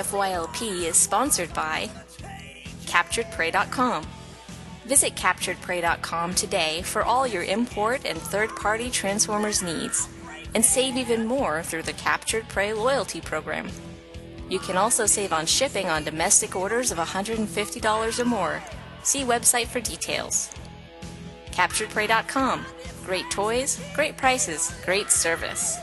TFYLP is sponsored by CapturedPrey.com. Visit CapturedPrey.com today for all your import and third party Transformers needs, and save even more through the Captured Prey loyalty program. You can also save on shipping on domestic orders of $150 or more. See website for details. CapturedPrey.com. Great toys, great prices, great service.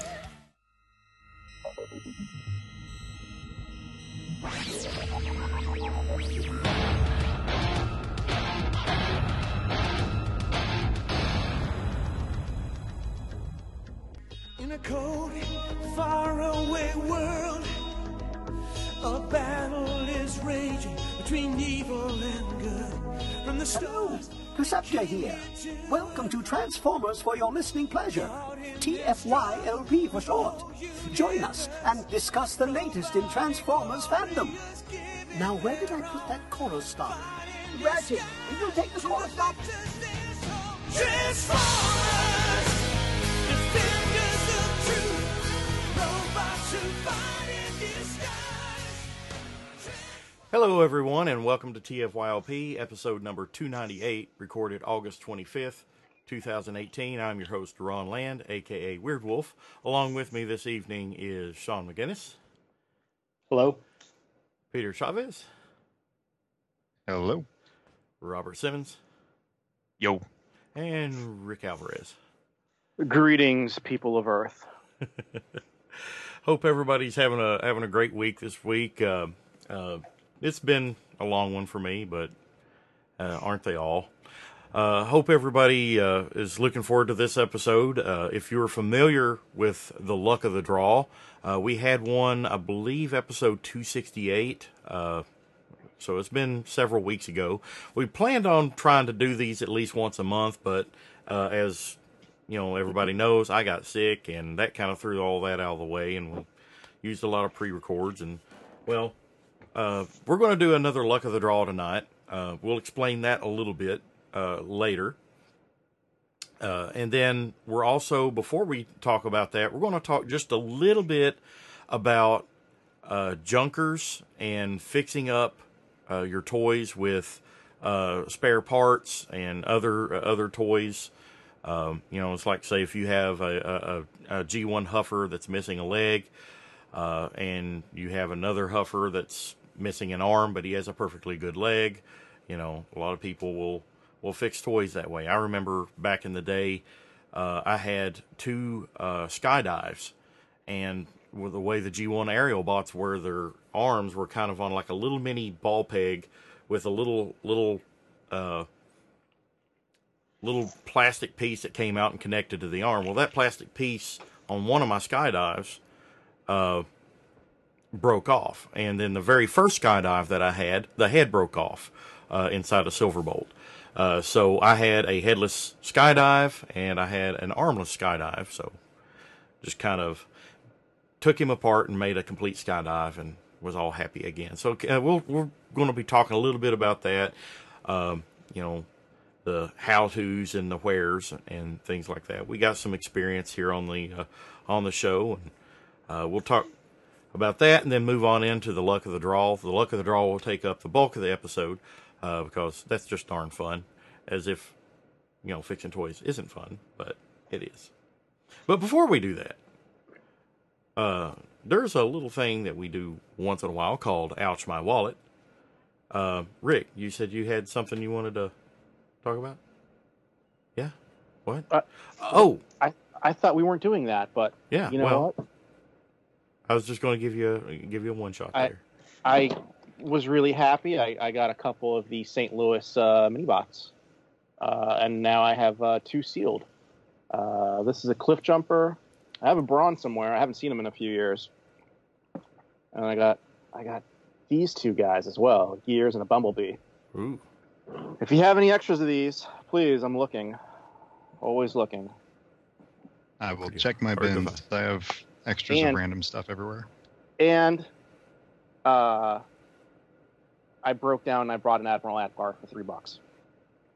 In a cold, faraway world, a battle is raging between evil and good. From the stone, Perceptia here. Welcome to Transformers for your listening pleasure. TFYLP for short. Join us and discuss the latest in Transformers fandom. Now, where did I put that chorus stop? Ratchet, will you take the chorus stop? Transformers, Hello, everyone, and welcome to TFYLP, episode number 298, recorded August 25th, 2018. I'm your host, Ron Land, aka Weird Wolf. Along with me this evening is Sean McGinnis, Hello. Peter Chavez, Hello. Robert Simmons, Yo. and Rick Alvarez. Greetings, people of Earth. Hope everybody's having a having a great week this week. Uh, uh, it's been a long one for me, but uh, aren't they all? Uh, hope everybody uh, is looking forward to this episode. Uh, if you're familiar with the luck of the draw, uh, we had one, I believe, episode 268. Uh, so it's been several weeks ago. We planned on trying to do these at least once a month, but as you know, everybody knows I got sick, and that kind of threw all that out of the way, and we used a lot of pre-records. And well, uh, we're going to do another luck of the draw tonight. Uh, we'll explain that a little bit uh, later. Uh, and then we're also, before we talk about that, we're going to talk just a little bit about uh, junkers and fixing up your toys with spare parts and other other toys. Um, you know, it's like say if you have a, a, a G1 Huffer that's missing a leg, uh, and you have another Huffer that's missing an arm, but he has a perfectly good leg. You know, a lot of people will will fix toys that way. I remember back in the day, uh, I had two uh, skydives, and with the way the G1 aerial bots were, their arms were kind of on like a little mini ball peg with a little little uh, little plastic piece that came out and connected to the arm. Well, that plastic piece on one of my skydives uh, broke off, and then the very first skydive that I had, the head broke off uh, inside a Silverbolt. Uh, so I had a headless skydive and I had an armless skydive. So just kind of took him apart and made a complete skydive and was all happy again. So uh, we'll, we're going to be talking a little bit about that. Um, you know, the how tos and the wheres and things like that. We got some experience here on the uh, on the show, and uh, we'll talk about that, and then move on into the luck of the draw. The luck of the draw will take up the bulk of the episode uh, because that's just darn fun. As if you know, fixing toys isn't fun, but it is. But before we do that, uh, there's a little thing that we do once in a while called "Ouch My Wallet." Uh, Rick, you said you had something you wanted to talk about. Yeah. What? Uh, oh, I, I thought we weren't doing that, but yeah. you know well, what? I was just going to give you a, give you a one shot I- there. I was really happy. I, I got a couple of the St. Louis uh, mini bots, uh, and now I have uh, two sealed. Uh, this is a cliff jumper. I have a brawn somewhere. I haven't seen him in a few years, and I got I got these two guys as well, Gears and a Bumblebee. Ooh. If you have any extras of these, please, I'm looking. Always looking. I will check my bins. I have extras And- of random stuff everywhere. And uh, I broke down and I brought an Admiral Ackbar for three bucks,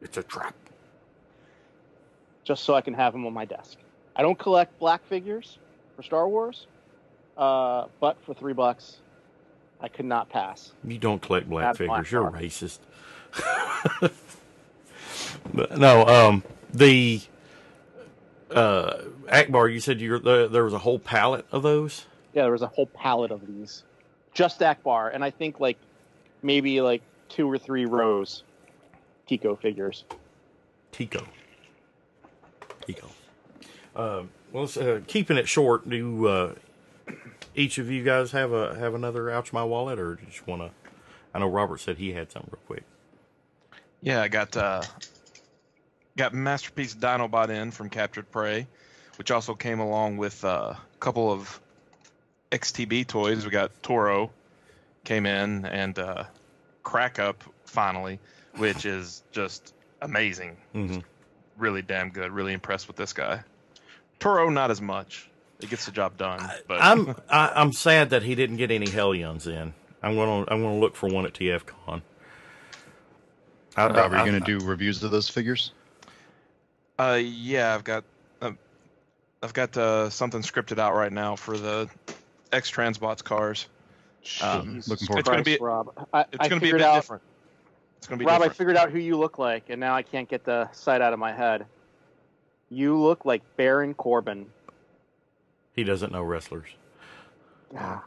It's a trap. just so I can have him on my desk. I don't collect black figures for Star Wars, uh, but for three bucks, I could not pass. You don't collect black That's my figures. You're fault. racist. no, um, the uh, Ackbar. You said you there, there was a whole pallet of those. Yeah, there was a whole pallet of these, just Ackbar, and I think like maybe like two or three rows Tico figures. Tico. Tico. Um, well, uh, keeping it short. Do uh, each of you guys have a have another ouch my wallet, or do you just want to? I know Robert said he had something real quick. Yeah, I got uh, got Masterpiece Dinobot in from Captured Prey, which also came along with uh, a couple of XTB toys. We got Toro came in and uh, Crack Up finally, which is just amazing. Mm-hmm. Really damn good. Really impressed with this guy. Toro not as much. It gets the job done, but I'm I, I'm sad that he didn't get any Hellions in. I'm gonna I'm gonna look for one at TFCon. I, Rob, are you going to do reviews of those figures? Uh, yeah, I've got, uh, I've got uh, something scripted out right now for the X Transbots cars. Um, Looking forward it's gonna be, Rob. I, it's gonna be a bit out, different. It's gonna be Rob, I figured out who you look like, and now I can't get the sight out of my head. You look like Baron Corbin. he doesn't know wrestlers. Ah.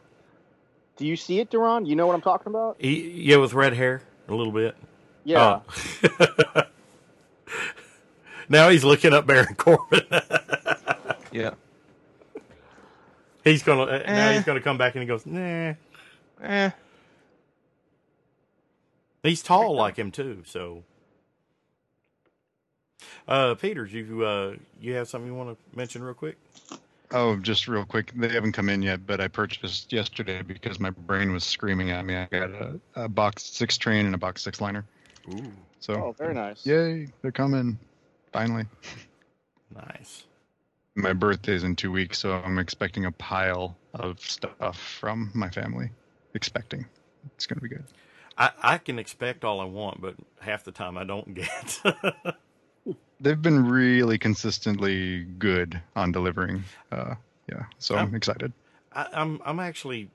Do you see it, Duran? You know what I'm talking about? He, yeah, with red hair, a little bit. Yeah. Oh. now he's looking up Baron Corbin. yeah. he's gonna uh, now Eh. he's gonna come back and he goes, nah. Eh. He's tall like him too, so. Uh, Peters, you uh, you have something you want to mention real quick? Oh, just real quick. They haven't come in yet, but I purchased yesterday because my brain was screaming at me. I got a, a box six train and a box six liner. Ooh, So, oh, very nice. yay, they're coming. Finally. nice. My birthday's in two weeks, so I'm expecting a pile of stuff from my family. Expecting. It's going to be good. I, I can expect all I want, but half the time I don't get. They've been really consistently good on delivering. Uh, yeah, so I'm Oh. excited. I, I'm I'm actually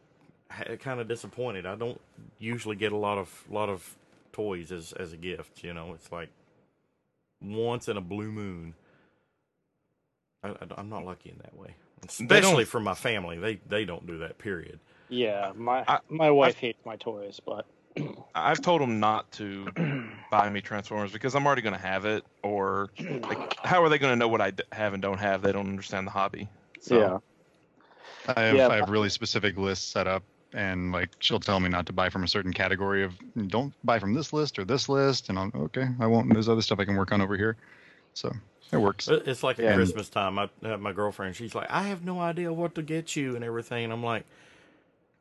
kind of disappointed. I don't usually get a lot of lot of toys as as a gift. You know, it's like once in a blue moon. I, am not lucky in that way, especially for my family. They they don't do that. Period. Yeah, my I- my wife hates my toys, but I've told them not to buy me Transformers because I'm already gonna have it. Or like, how are they gonna know what I have and don't have? They don't understand the hobby. So, yeah. I have, Yeah, I have really specific lists set up, and like she'll tell me not to buy from a certain category of don't buy from this list or this list, and I'm okay. I won't. There's other stuff I can work on over here, so it works. It's like at Yeah. Christmas time. I have my girlfriend. She's like, I have no idea what to get you and everything. And I'm like,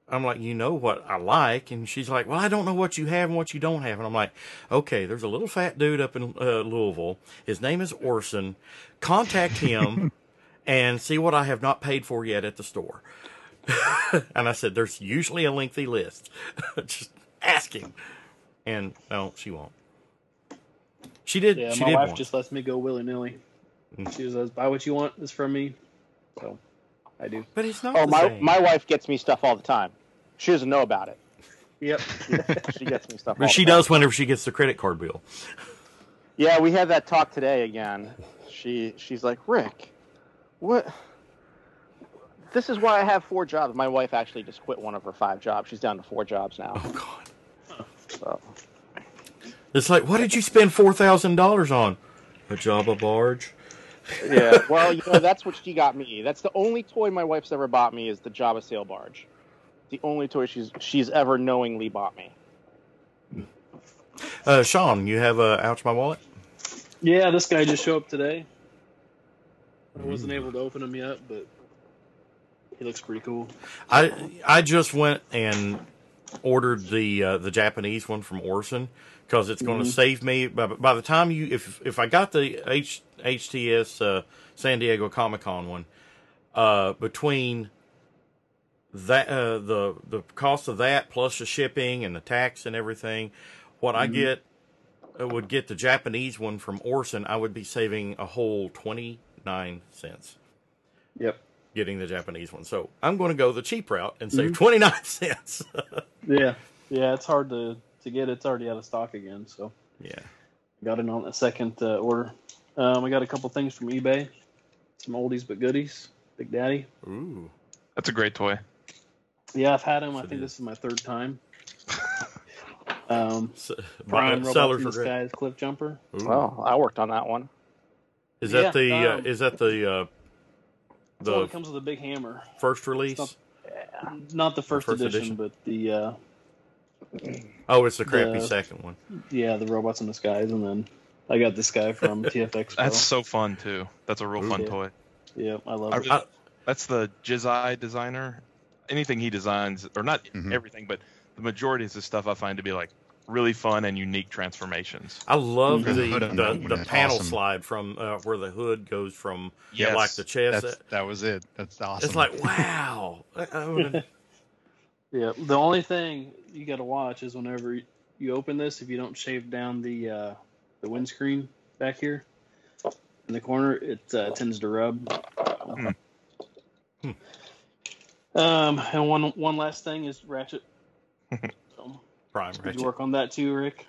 I'm like, you know what I like, and she's like, well, I don't know what you have and what you don't have. And I'm like, okay, there's a little fat dude up in uh, Louisville. His name is Orson. Contact him and see what I have not paid for yet at the store. and I said, there's usually a lengthy list. Just ask him. And no, she won't. She did. Yeah, she my did wife once. just lets me go willy nilly. Mm. She says, "Buy what you want. It's from me." So, I do. But it's not. Oh, the my same. my wife gets me stuff all the time. She doesn't know about it. Yep. She gets me stuff. all But she the time. does whenever she gets the credit card bill. Yeah, we had that talk today again. She she's like, Rick, what? This is why I have four jobs. My wife actually just quit one of her five jobs. She's down to four jobs now. Oh God! So It's like, what did you spend four thousand dollars on? A Jabba barge. yeah, well, you know that's what she got me. That's the only toy my wife's ever bought me is the Jabba sail barge. The only toy she's she's ever knowingly bought me. Uh, Sean, you have a ouch my wallet. Yeah, this guy just showed up today. I wasn't able to open him yet, but he looks pretty cool. I I just went and ordered the uh, the Japanese one from Orson because it's going to save me. By, by the time you if if I got the H, HTS uh, San Diego Comic Con one, uh, between that uh, the the cost of that plus the shipping and the tax and everything, what I get uh, would get the Japanese one from Orson. I would be saving a whole twenty nine cents. Yep. Getting the Japanese one. So I'm going to go the cheap route and save 29 cents. Yeah, yeah, it's hard to to get. It's already out of stock again, so yeah. got it on a second uh, order. Um, I got a couple things from eBay, some oldies but goodies. Big Daddy. Ooh. That's a great toy. Yeah, I've had him. I Yes, it think is. this is my third time. Um, S- Prime buy- Robots sellers in the. Skies Cliff Jumper. Ooh. Well, I worked on that one. is yeah, that the uh, um, is that the uh, The one the that comes with a big hammer. first release? not- Not the first, first edition, edition? but the uh, Oh, it's the crappy the- second one. yeah, the robots in the skies, and then I got this guy from TFX. Pro. That's so fun too. That's a real fun Yeah. toy. yeah, I love I- it. I- That's the Jizai designer. Anything he designs, or not Mhm. everything, but the majority of his stuff I find to be like really fun and unique transformations. I love the Hood the, the panel awesome. slide from uh, where the hood goes from yeah, Yes. like the chest. That's, that was it. That's awesome. It's like wow. I- I would- Yeah, the only thing you got to watch is whenever you open this, if you don't shave down the uh, the windscreen back here in the corner, it uh, tends to rub. Hmm. Um, and one one last thing is Ratchet. so, Prime did Ratchet. you work on that too, Rick?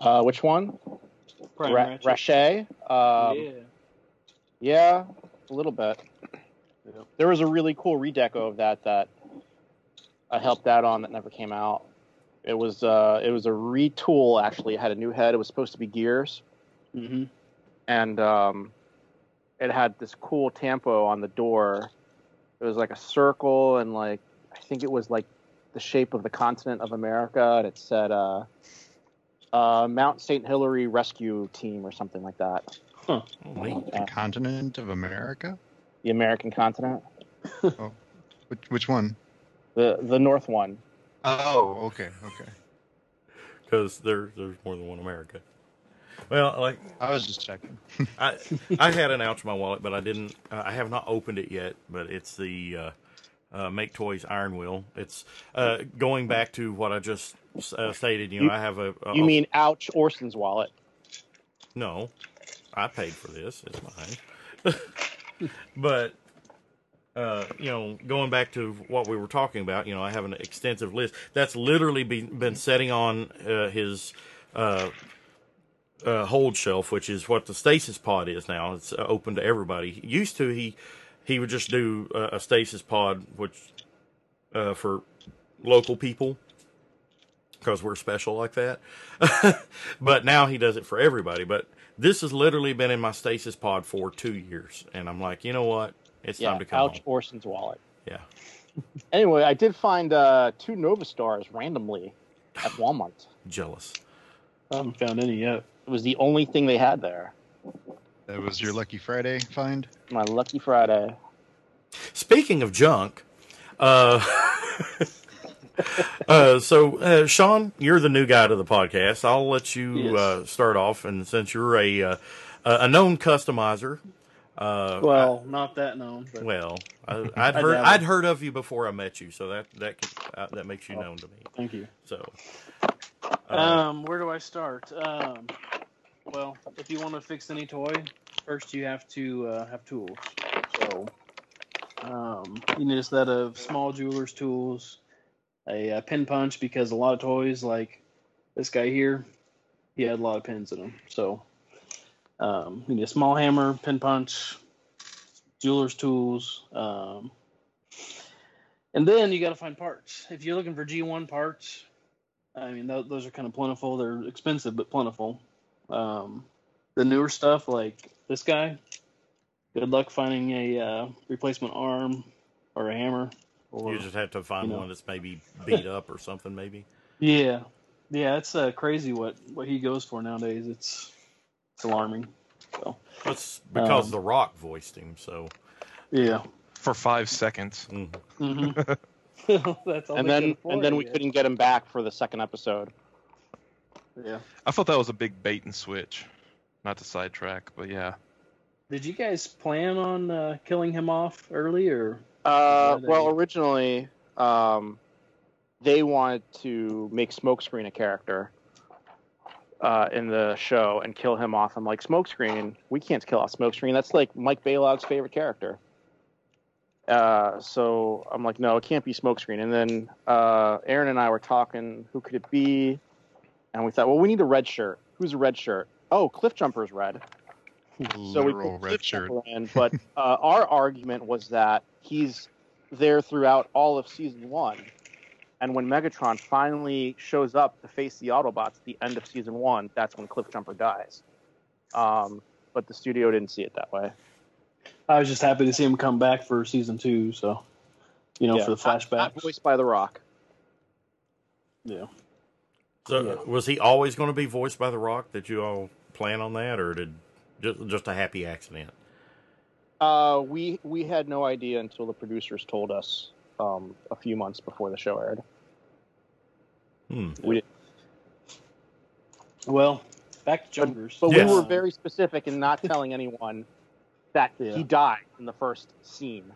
Uh, which one? Prime Ra- Ratchet. Um, yeah. Yeah, a little bit. Yep. There was a really cool redeco of that that I helped out on that never came out. It was uh, it was a retool actually. It had a new head. It was supposed to be gears, mm-hmm. and um, it had this cool tampo on the door. It was like a circle, and like I think it was like the shape of the continent of America, and it said uh, uh, Mount St. Hilary Rescue Team or something like that. Oh, neat. the continent of America. The American continent, oh. Which which one? the the North one. Oh, okay, okay. Because there there's more than one America. Well, like I was just checking. I I had an ouch in my wallet, but I didn't. Uh, I have not opened it yet. But it's the uh, uh, Make Toys Iron Wheel. It's uh, going back to what I just uh, stated. You know, You- I have a. a You mean Ouch Orson's wallet? no? I paid for this. It's mine. but uh, you know, going back to what we were talking about, you know, I have an extensive list. That's literally been been setting on uh, his uh, uh, hold shelf, which is what the stasis pod is now. It's uh, open to everybody. Used to he he would just do uh, a stasis pod, which uh, for local people because we're special like that. but now he does it for everybody. But this has literally been in my stasis pod for two years, and I'm like, you know what? It's Yeah, time to come Ouch home. Orson's wallet. Yeah. Anyway, I did find uh, two Nova Stars randomly at Walmart. Jealous. I haven't found any yet. It was the only thing they had there. That was your Lucky Friday find. My lucky Friday. Speaking of junk, uh, uh, so uh, Sean, you're the new guy to the podcast. I'll let you Yes. uh, start off, and since you're a uh, a known customizer, uh, Well, not that known, but well, I, I'd I heard, I'd heard of you before I met you, so that that can, uh, that makes you Oh. known to me. thank you. So, uh, Um, where do I start? Um, well, if you want to fix any toy, first you have to uh, have tools. So, um, you need a set of small jeweler's tools, a, uh pin punch because a lot of toys, like this guy here, he had a lot of pins in him. So, um, you need a small hammer, pin punch, jeweler's tools, um, and then you got to find parts. If you're looking for G1 parts, I mean, th- those are kind of plentiful. They're expensive, but plentiful. Um, the newer stuff, like this guy, good luck finding a uh, replacement arm or a hammer. Or you just have to find you know. one that's maybe beat up or something, maybe. yeah, yeah, it's uh, crazy what what he goes for nowadays. It's it's alarming. So That's because Um, The Rock voiced him. So, yeah, For five seconds. mm. hmm that's all. and then and then we I couldn't get him back for the second episode. Yeah. I thought that was a big bait and switch. Not to sidetrack, but yeah. Did you guys plan on uh, killing him off early, or Uh, well, originally, um, they wanted to make Smokescreen a character uh, in the show and kill him off. I'm like, Smokescreen? We can't kill off Smokescreen. That's like Mike Balog's favorite character. Uh, so I'm like, no, it can't be Smokescreen. And then uh, Aaron and I were talking, who could it be? And we thought, well, we need a red shirt. Who's a red shirt? Oh, Cliff Jumper's red. So we Literal put red Cliff shirt. Jumper in, but uh, our argument was that he's there throughout all of season one. And when Megatron finally shows up to face the Autobots at the end of season one, that's when Cliff Jumper dies. Um, but the studio didn't see it that way. I was just happy to see him come back for season two. So, you know, Yeah, for the not- not voiced by The Rock. Yeah. So Yeah. was he always going to be voiced by The Rock? Did you all plan on that, or did just just a happy accident? Uh, we we had no idea until the producers told us um, a few months before the show aired. Hmm. We Well, back to Junkers. but Yes. we were very specific in not telling anyone that Yeah. he died in the first scene,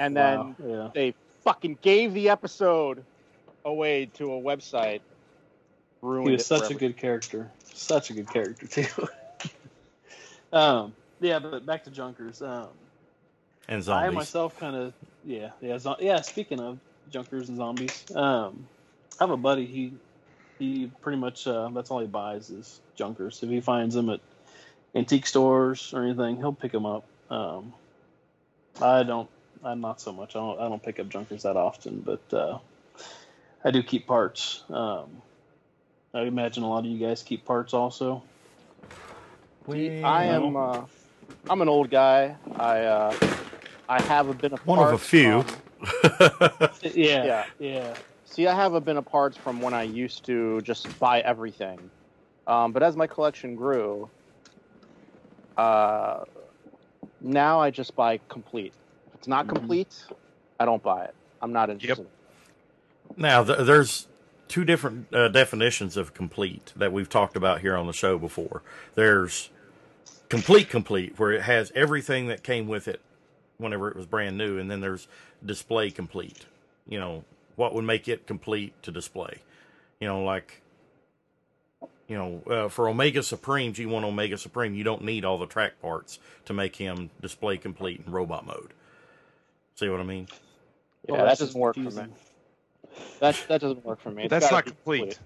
and then Wow, yeah. they fucking gave the episode away to a website. Ruined He was it for such a good character. Such a good character too. um, yeah, but back to Junkers. Um, And zombies. I myself kind of yeah yeah zo- yeah. Speaking of Junkers and zombies, um, I have a buddy. He he pretty much uh, that's all he buys is Junkers. If he finds them at antique stores or anything, he'll pick them up. Um, I don't. I'm not so much. I don't. I don't pick up Junkers that often, but uh, I do keep parts. Um, I imagine a lot of you guys keep parts also. See, I am. Uh, I'm an old guy. I uh, I have a bit of One of a few. from- Yeah, Yeah. yeah. See, I have a bin of parts from when I used to just buy everything. Um, but as my collection grew, uh, now I just buy complete. If it's not Mhm. complete, I don't buy it. I'm not interested. Now, th- there's two different uh, definitions of complete that we've talked about here on the show before. There's complete, complete, where it has everything that came with it whenever it was brand new, and then there's display complete. You know, what would make it complete to display? You know, like, you know, uh, for Omega Supreme, G1 Omega Supreme, you don't need all the track parts to make him display complete in robot mode. See what I mean? Yeah, that that's doesn't just work for me. confusing. That that doesn't work for me. It's That's not be complete.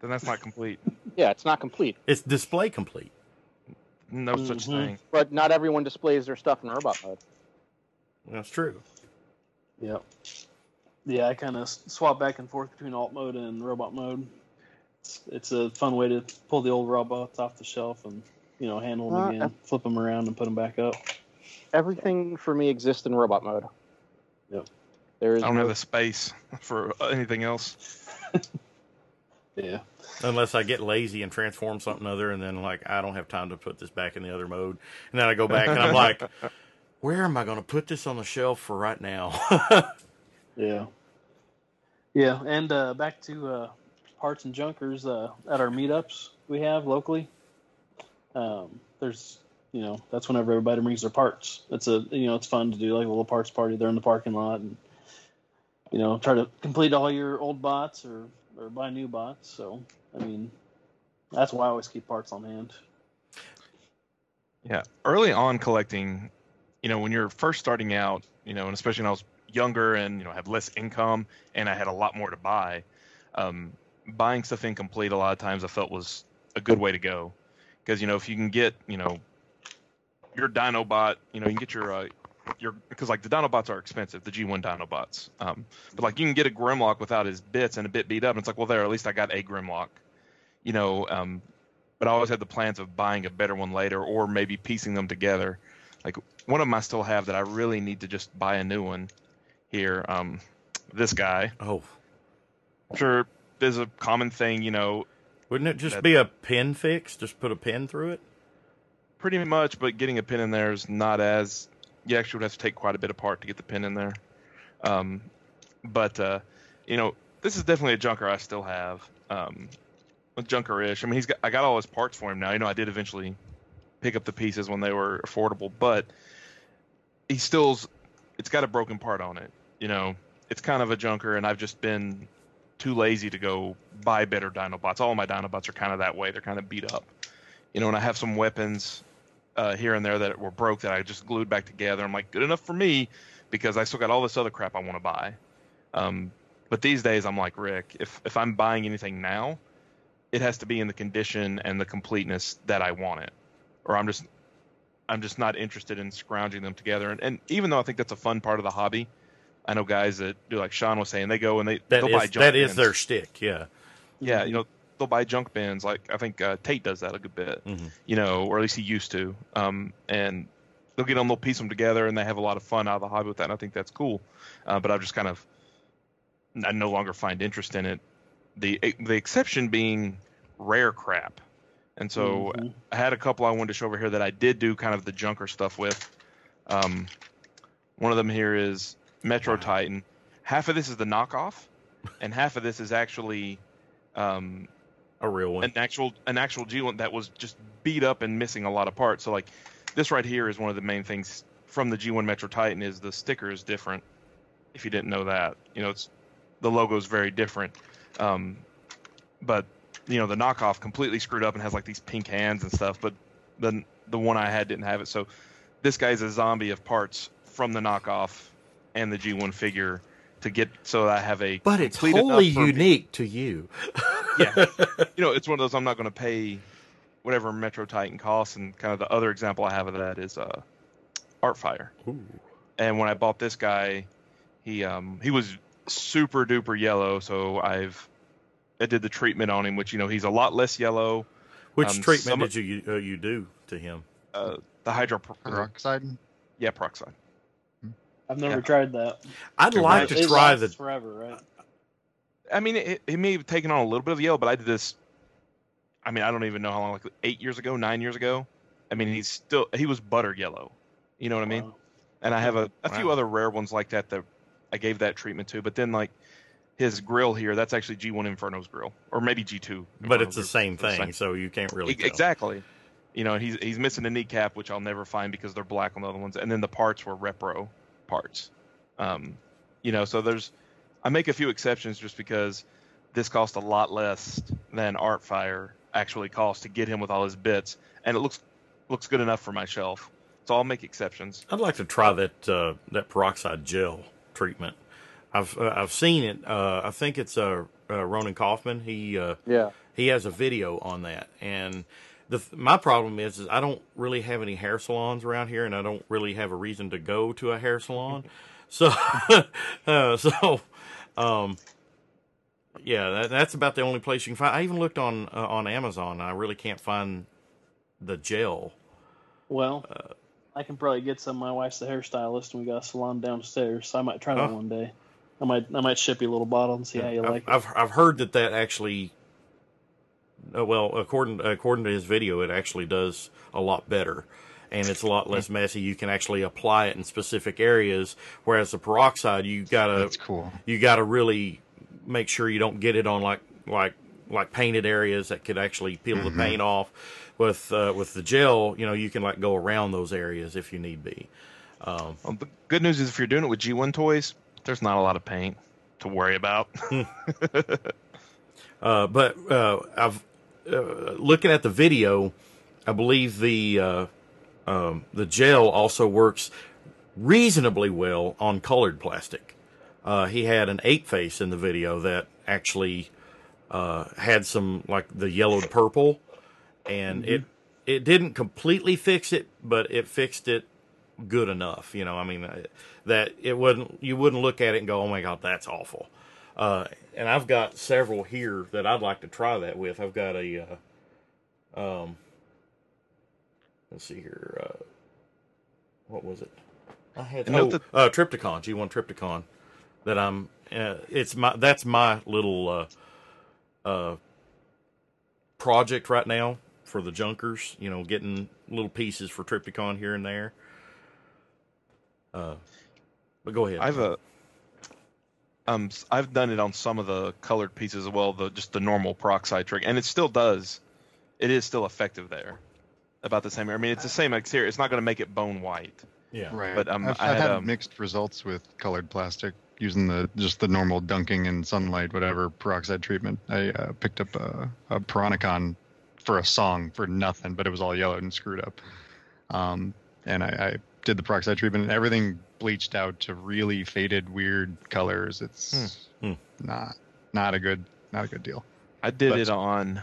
Then that's not complete. Yeah, it's not complete. It's display complete. No such Mhm. thing. But not everyone displays their stuff in robot mode. That's true. Yep. Yeah, I kind of swap back and forth between alt mode and robot mode. It's, it's a fun way to pull the old robots off the shelf and you know handle them Uh, again, flip them around, and put them back up. Everything for me exists in robot mode. Yep. There is I don't no- have the space for anything else. Yeah. unless I get lazy and transform something other, and then like I don't have time to put this back in the other mode, and then I go back and I'm like, where am I going to put this on the shelf for right now? Yeah. Yeah, and uh, back to uh, parts and junkers uh, at our meetups we have locally. Um, there's, you know, that's whenever everybody brings their parts. It's a, you know, it's fun to do like a little parts party there in the parking lot, and you know, try to complete all your old bots or or buy new bots. So, I mean, that's why I always keep parts on hand. Yeah, early on collecting, you know, when you're first starting out, you know, and especially when I was younger and you know had less income and I had a lot more to buy, um, buying stuff incomplete a lot of times I felt was a good way to go, because you know if you can get you know your Dinobot, you know you can get your uh, your because like the Dinobots are expensive, the G1 Dinobots, um, but like you can get a Grimlock without his bits and a bit beat up, and it's like well there at least I got a Grimlock, you know. Um, but I always had the plans of buying a better one later or maybe piecing them together. Like one of them I still have that I really need to just buy a new one here. Um, this guy, oh, I'm sure there's a common thing, you know, wouldn't it just That- be a pin fix? Just put a pin through it. pretty much, but getting a pin in there is not as, you actually would have to take quite a bit apart to get the pin in there. Um, but, uh, you know, this is definitely a junker I still have. Um, junker-ish. I mean, he's got, I got all his parts for him now. You know, I did eventually pick up the pieces when they were affordable, but he still's, it's got a broken part on it. You know, it's kind of a junker, and I've just been too lazy to go buy better Dinobots. All my Dinobots are kind of that way. They're kind of beat up. You know, and I have some weapons uh, here and there that were broke that I just glued back together. I'm like, good enough for me, because I still got all this other crap I want to buy. Um, but these days, I'm like Rick. If if I'm buying anything now, it has to be in the condition and the completeness that I want it, or I'm just I'm just not interested in scrounging them together. And, and even though I think that's a fun part of the hobby, I know guys that do like Sean was saying, they go and they That they'll buy is junk that is their stick. Yeah. Yeah, you know, they'll buy junk bins. Like I think uh, Tate does that a good bit. Mhm. You know, or at least he used to. Um, and they'll get them, they'll piece them together, and they have a lot of fun out of the hobby with that. And I think that's cool. Uh, but I've just kind of, I no longer find interest in it. The the exception being rare crap. And so Mhm. I had a couple I wanted to show over here that I did do kind of the junker stuff with. Um, one of them here is Metro Titan. Half of this is the knockoff, and half of this is actually um, A real one. an actual an actual G1 that was just beat up and missing a lot of parts. So like this right here is one of the main things from the G1 Metro Titan is the sticker is different. If you didn't know that, you know it's the logo is very different. Um, but you know the knockoff completely screwed up and has like these pink hands and stuff. But the the one I had didn't have it. So this guy's a zombie of parts from the knockoff and the G1 figure to get so I have a but it's complete wholly for me- unique to you. yeah, you know, it's one of those I'm not going to pay whatever Metro Titan costs, and kind of the other example I have of that is uh, Artfire. Ooh. And when I bought this guy, he um he was super duper yellow, so I've I did the treatment on him, which you know he's a lot less yellow. Which Um, treatment some- did you uh, you do to him? Uh, the hydro Peroxide. yeah peroxide. I've never Yeah. tried that. I'd Dude, like It- to it try lasts the. forever, right? I mean, it, it may have taken on a little bit of yellow, but I did this. I mean, I don't even know how long, like eight years ago, nine years ago. I mean, he's still he was butter yellow. You know what I mean? Wow. and I have a, a few other rare ones like that that I gave that treatment to. But then like his grill here, that's actually G1 Inferno's grill, or maybe G2. But it's the grill. same It's the thing, so you can't really. E- tell. Exactly. You know, he's he's missing a kneecap, which I'll never find because they're black on the other ones, and then the parts were repro parts. Um, you know, so there's I make a few exceptions just because this cost a lot less than Artfire actually cost to get him with all his bits, and it looks looks good enough for my shelf. So I'll make exceptions. I'd like to try that uh, that peroxide gel treatment. I've uh, I've seen it. Uh, I think it's uh, uh, Ronan Kaufman. He uh, Yeah. he has a video on that, and the my problem is, is I don't really have any hair salons around here, and I don't really have a reason to go to a hair salon. So uh, so um, yeah, that, that's about the only place you can find. I even looked on uh, on Amazon. I really can't find the gel. Well, Uh, I can probably get some. My wife's a hairstylist, and we got a salon downstairs, so I might try that Oh. one day. I might, I might ship you a little bottle and see how you I've, like it. I've I've heard that that actually, uh, well, according according to his video, it actually does a lot better, and it's a lot less messy. You can actually apply it in specific areas, whereas the peroxide, you gotta That's cool. you gotta really make sure you don't get it on like like like painted areas that could actually peel the paint off. With uh, with the gel, you know, you can like go around those areas if you need be. Well, the good news is if you're doing it with G1 toys, there's not a lot of paint to worry about. Uh, but uh, I've uh, looking at the video, I believe the uh, um, the gel also works reasonably well on colored plastic. Uh, he had an eight face in the video that actually uh, had some like the yellowed purple, and it it didn't completely fix it, but it fixed it good enough. You know, I mean uh, that it wouldn't you wouldn't look at it and go, oh my god, that's awful. Uh, and I've got several here that I'd like to try that with. I've got a, uh, um, let's see here, uh, what was it? I had And oh, note that- uh, Trypticon, G1 Trypticon. That I'm, uh, it's my that's my little uh, uh, project right now for the junkers. You know, getting little pieces for Trypticon here and there. Uh, but go ahead. I've uh, um s- I've done it on some of the colored pieces as well, the just the normal peroxide trick, and it still does. It is still effective there. About the same. I mean, it's the same exterior. It's not going to make it bone white. yeah. Right. But, um, I've, I I've had, had um, mixed results with colored plastic using the just the normal dunking in sunlight, whatever peroxide treatment. I uh, picked up a, a Piranacon for a song for nothing, but it was all yellowed and screwed up. Um, and I, I did the peroxide treatment, and everything bleached out to really faded, weird colors. It's Hmm. not not a good not a good deal. I did But- it on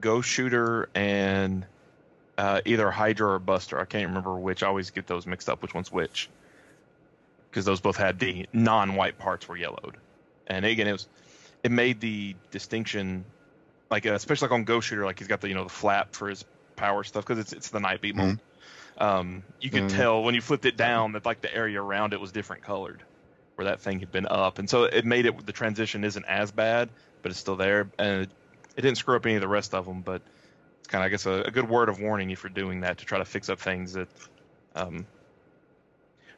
Ghost Shooter and uh, either Hydra or Buster. I can't remember which. I always get those mixed up. Which one's which? Because those both had the non-white parts were yellowed, and again, it was it made the distinction, like uh, especially like on Ghost Shooter, like he's got the you know the flap for his power stuff because it's it's the night beat mold. Um, you could Mhm. tell when you flipped it down that like the area around it was different colored, where that thing had been up, and so it made it the transition isn't as bad, but it's still there, and it, it didn't screw up any of the rest of them. But kind of I guess a, a good word of warning if you're doing that to try to fix up things that. Um,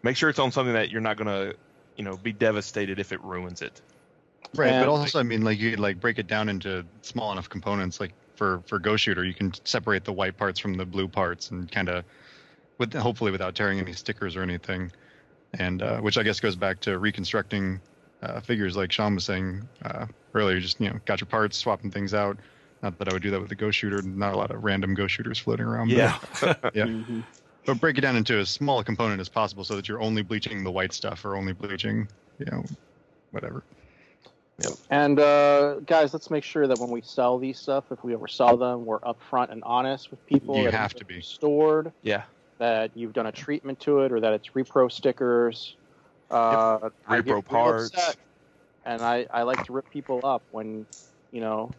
make sure it's on something that you're not gonna, you know, be devastated if it ruins it. Right, And- but also I mean like you could like break it down into small enough components. Like for for Ghost Shooter, you can separate the white parts from the blue parts and kind of, with hopefully without tearing any stickers or anything, and uh, which I guess goes back to reconstructing uh, figures like Sean was saying uh, earlier. Just you know, got your parts, swapping things out. Not that I would do that with a Ghost Shooter. Not a lot of random Ghost Shooters floating around. but- Yeah. yeah. Mhm. but break it down into as small a component as possible so that you're only bleaching the white stuff or only bleaching, you know, whatever. Yep. And uh, guys, let's make sure that when we sell these stuff, if we ever sell them, we're upfront and honest with people. You that have to be. stored. Yeah. That you've done a treatment to it, or that it's repro stickers. Uh, I get Repro parts. and I, I like to rip people up when you know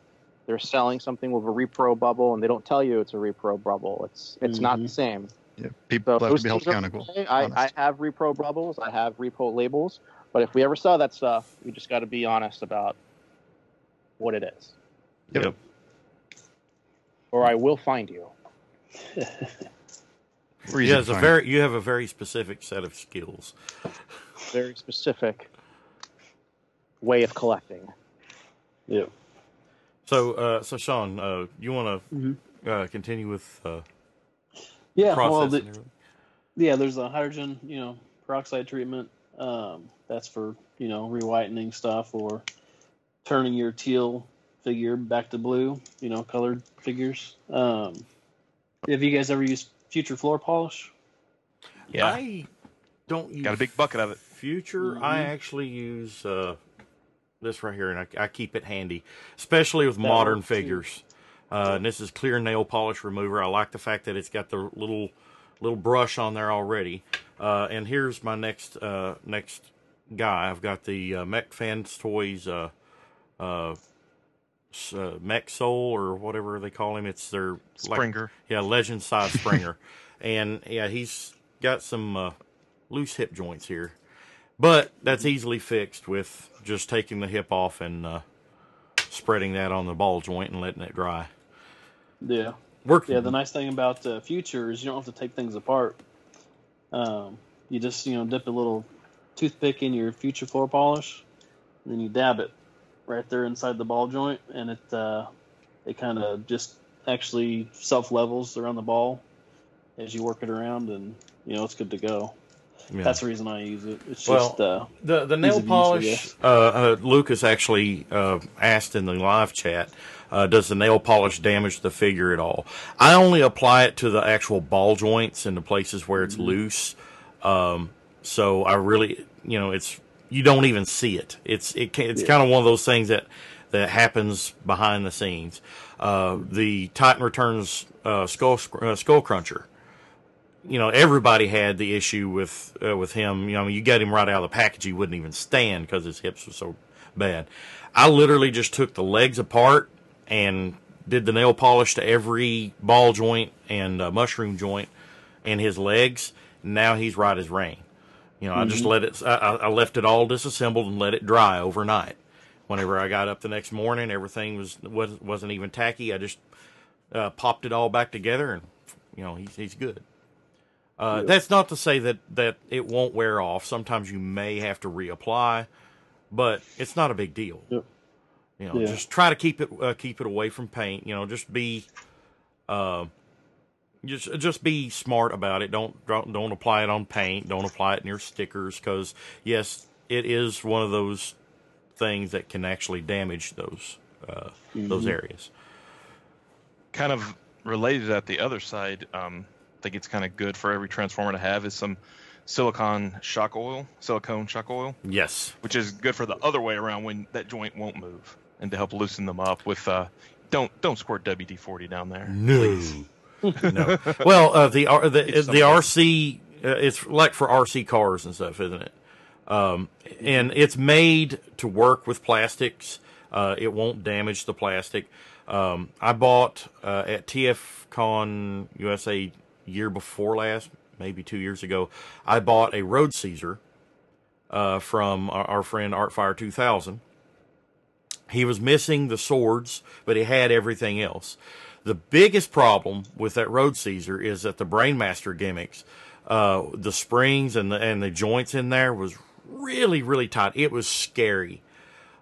they're selling something with a repro bubble and they don't tell you it's a repro bubble. It's it's not the same. Yeah, people So have to be held things are accountable. okay. I, I have repro bubbles. I have repo labels. But if we ever saw that stuff, we just got to be honest about what it is, Yep. or I will find you. Or You have a very you have a very specific set of skills. Very specific way of collecting. Yep. So uh, so Sean, uh, you want to Mhm. uh, continue with uh, Yeah. Well, the, yeah. There's a hydrogen, you know, peroxide treatment. Um, that's for you know rewhitening stuff or turning your teal figure back to blue. You know, colored figures. Um, have you guys ever used future floor polish? Yeah. I don't use Got a big bucket of it. Future, I Mhm. actually use uh, this right here, and I, I keep it handy, especially with That modern figures. Uh, and this is clear nail polish remover. I like the fact that it's got the little little brush on there already. Uh, and here's my next uh, next guy. I've got the uh, Mech Fans Toys uh, uh, uh, Mech Soul or whatever they call him. It's their like- Springer. yeah, legend size Springer, and yeah, he's got some uh, loose hip joints here, but that's easily fixed with just taking the hip off and uh, spreading that on the ball joint and letting it dry. Yeah. Work. Yeah, the nice thing about uh, Future is you don't have to take things apart. Um, you just you know dip a little toothpick in your Future floor polish, and then you dab it right there inside the ball joint, and it uh, it kind of just actually self levels around the ball as you work it around, and you know it's good to go. Yeah. That's the reason I use it. It's Well, just uh, the the nail use, polish. guess. Uh, uh, Lucas actually uh, asked in the live chat, uh, "Does the nail polish damage the figure at all?" I only apply it to the actual ball joints and the places where it's loose. Um, so I really, you know, it's you don't even see it. It's it can, it's kind of one of those things that that happens behind the scenes. Uh, the Titan Returns uh, skull uh, skull cruncher you know, everybody had the issue with uh, with him. You know, I mean, you got him right out of the package; he wouldn't even stand because his hips were so bad. I literally just took the legs apart and did the nail polish to every ball joint and uh, mushroom joint in his legs. Now he's right as rain. You know, I just let it. I, I I left it all disassembled and let it dry overnight. Whenever I got up the next morning, everything was was wasn't even tacky. I just uh, popped it all back together, and you know, he's he's good. Uh, That's not to say that, that it won't wear off. Sometimes you may have to reapply, but it's not a big deal. Yep. You know, Yeah. just try to keep it uh, keep it away from paint. You know, just be, uh, just just be smart about it. Don't don't don't apply it on paint. Don't apply it near stickers because yes, it is one of those things that can actually damage those uh, those areas. kind of related at the other side, um, think it's kind of good for every transformer to have is some silicon shock oil, silicone shock oil, Yes. which is good for the other way around when that joint won't move and to help loosen them up with uh don't don't squirt WD-40 down there. No. no. Well, uh, the R- the It's the. RC uh, it's like for RC cars and stuff, isn't it? Um, and it's made to work with plastics. Uh, it won't damage the plastic. Um, I bought uh, at TFCon USA year before last, maybe two years ago. I bought a Road Caesar uh, from our, friend Artfire 2000. He was missing the swords, but he had everything else. The biggest problem with that Road Caesar is that the Brainmaster gimmicks, uh, the springs and the and the joints in there was really really tight. It was scary.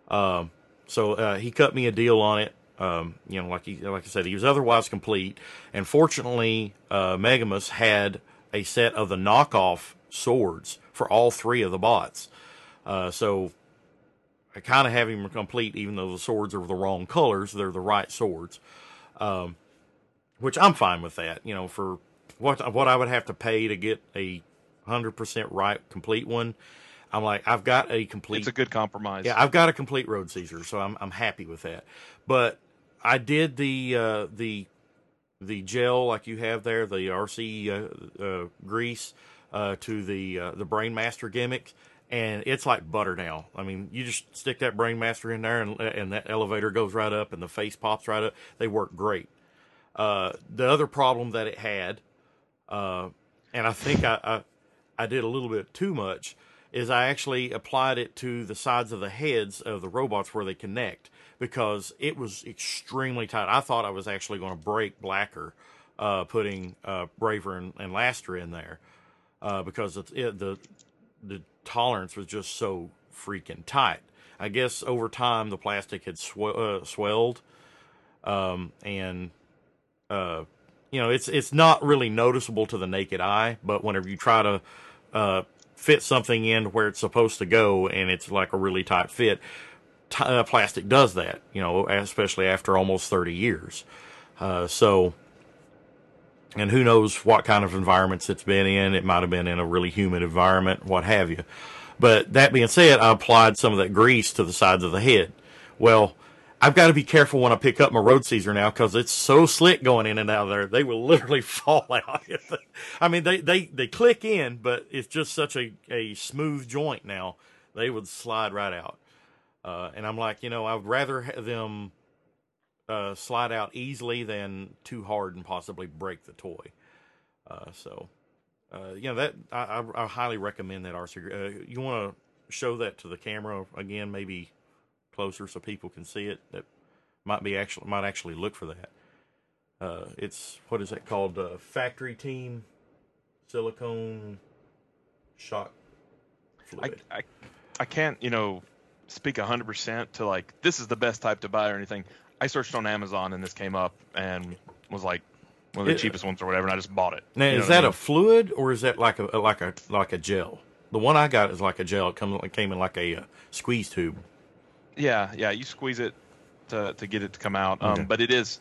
Um, so uh, he cut me a deal on it. Um, you know, like he like I said, he was otherwise complete. And fortunately, uh, Megamus had a set of the knockoff swords for all three of the bots. Uh, so I kind of have him complete, even though the swords are the wrong colors. They're the right swords, um, which I'm fine with that. You know, for what what I would have to pay to get a hundred percent right complete one, I'm like I've got a complete. It's a good compromise. Yeah, I've got a complete road Caesar, so I'm I'm happy with that. But I did the uh, the the gel like you have there, the RC uh, uh, grease uh, to the uh, the Brainmaster gimmick, and it's like butter now. I mean, you just stick that Brainmaster in there, and and that elevator goes right up, and the face pops right up. They work great. The other problem that it had, and I think I, I I did a little bit too much, is I actually applied it to the sides of the heads of the robots where they connect because it was extremely tight. I thought I was actually going to break Blacker uh, putting uh, Braver and, and Laster in there uh, because it, the the tolerance was just so freaking tight. I guess over time the plastic had swe- uh, swelled, um, and uh, you know it's it's not really noticeable to the naked eye, but whenever you try to uh, fit something in where it's supposed to go, and it's like a really tight fit, t- uh, plastic does that. You know, especially after almost thirty years. Uh, so, and who knows what kind of environments it's been in? It might have been in a really humid environment, what have you. But that being said, I applied some of that grease to the sides of the head. Well, I've got to be careful when I pick up my road Caesar now because it's so slick going in and out of there. They will literally fall out. I mean, they, they, they click in, but it's just such a, a smooth joint now. They would slide right out. Uh, and I'm like, you know, I would rather have them uh, slide out easily than too hard and possibly break the toy. Uh, so, uh, you know, that I, I, I highly recommend that RC. Uh, you want to show that to the camera again, maybe closer so people can see it. That might be actually might actually look for that. Uh, it's what is that called? Uh, Factory Team Silicone Shock I, Fluid. I I can't, you know, speak 100% to like this is the best type to buy or anything. I searched on Amazon and this came up and was like one of the It- cheapest ones or whatever, and I just bought it. Now, You know is that I a mean? fluid or is that like a like a like a gel? The one I got is like a gel. It comes it came in like a uh, squeeze tube. Yeah, yeah. You squeeze it to to get it to come out, um, Okay. but it is.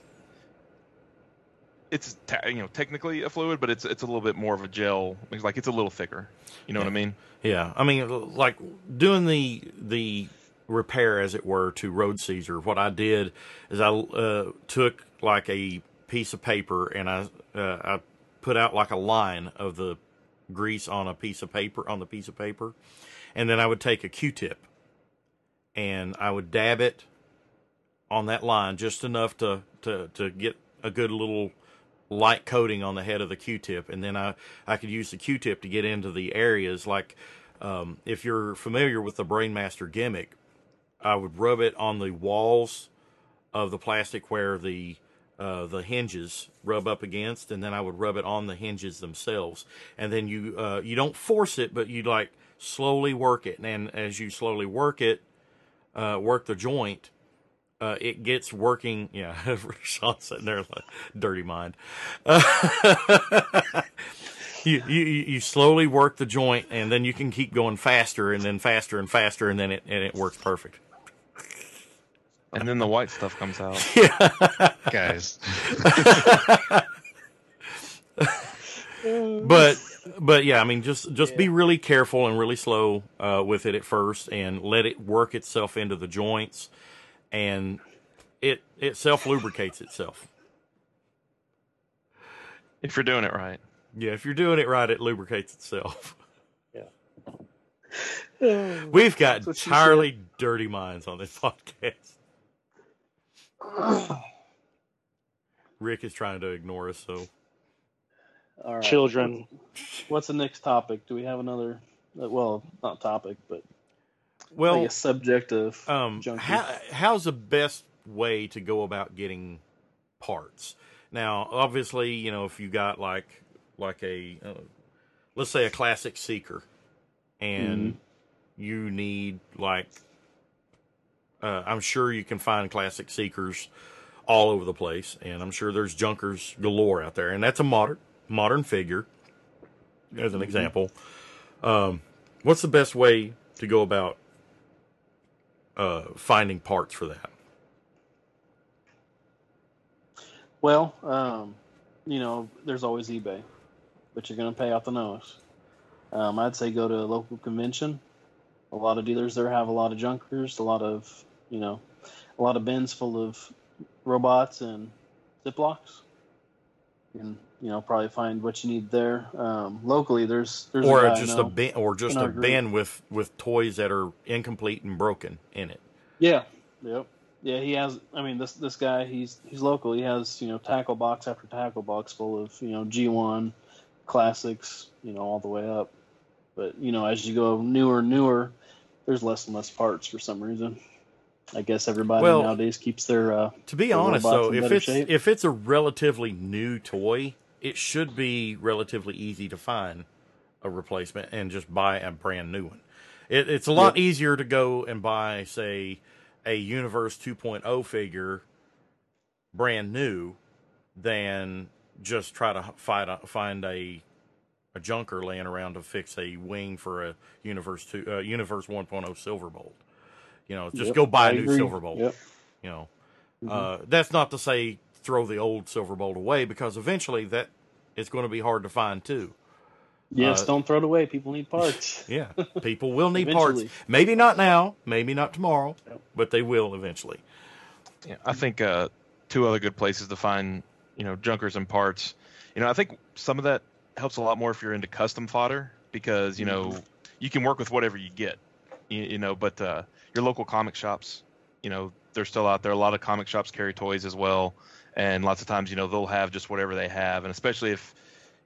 It's you know technically a fluid, but it's it's a little bit more of a gel. It's like it's a little thicker. You know what I mean? Yeah, I mean, like doing the the repair, as it were, to Road Caesar. What I did is I uh, took like a piece of paper and I uh, I put out like a line of the grease on a piece of paper on the piece of paper, and then I would take a Q-tip and I would dab it on that line just enough to to to get a good little light coating on the head of the Q-tip, and then I I could use the Q-tip to get into the areas like um, if you're familiar with the Brainmaster gimmick, I would rub it on the walls of the plastic where the uh, the hinges rub up against, and then I would rub it on the hinges themselves, and then you uh, you don't force it, but you like slowly work it, and as you slowly work it, uh, work the joint, uh, it gets working. Yeah, Sean's sitting there like dirty mind. You, you you slowly work the joint, and then you can keep going faster, and then faster and faster, and then it and it works perfect. And then the white stuff comes out. guys. but but yeah, I mean, just just be really careful and really slow uh, with it at first, and let it work itself into the joints, and it it self lubricates itself. If you're doing it right. Yeah, if you're doing it right, it lubricates itself. Yeah. We've got That's entirely dirty minds on this podcast. Rick is trying to ignore us, so All right. Children. What's the next topic? Do we have another? uh, Well, not topic, but well, like a subject of um, junkie. how, how's the best way to go about getting parts? Now, obviously, you know, if you got like like a uh, let's say a classic seeker, and you need like uh, I'm sure you can find classic seekers all over the place, and I'm sure there's junkers galore out there, and that's a modern modern figure as an example. Um, what's the best way to go about uh, finding parts for that? Well, um, you know, there's always eBay, but you're going to pay out the nose. Um, I'd say go to a local convention. A lot of dealers there have a lot of junkers, a lot of, you know, a lot of bins full of robots and Ziplocs. You can, you know, probably find what you need there. Um, locally, there's there's or a just a bin, or just a group. bin with with toys that are incomplete and broken in it. Yeah. Yep. Yeah, he has. I mean, this this guy, he's he's local. He has you know tackle box after tackle box full of you know G1 classics, you know, all the way up. But you know, as you go newer, newer, there's less and less parts for some reason. I guess everybody Well, nowadays keeps their. Uh, To be The honest, though, if it's shape? if it's a relatively new toy, it should be relatively easy to find a replacement and just buy a brand new one. It, it's a lot Yep. easier to go and buy, say, a Universe 2.0 figure brand new than just try to find a, find a a junker laying around to fix a wing for a Universe two uh, Universe 1.0 Silverbolt. You know, just Yep, go buy I a new agree. Silverbolt. Yep. You know, Mhm. uh, that's not to say throw the old Silverbolt away because eventually that it's going to be hard to find too. Yes, uh, don't throw it away. People need parts. Yeah, people will need parts. Maybe not now, maybe not tomorrow, Yep. but they will eventually. Yeah, I think uh, two other good places to find, you know, junkers and parts. You know, I think some of that helps a lot more if you're into custom fodder because you know you can work with whatever you get. You, you know, but uh, your local comic shops, you know, they're still out there. A lot of comic shops carry toys as well, and lots of times, you know, they'll have just whatever they have, and especially if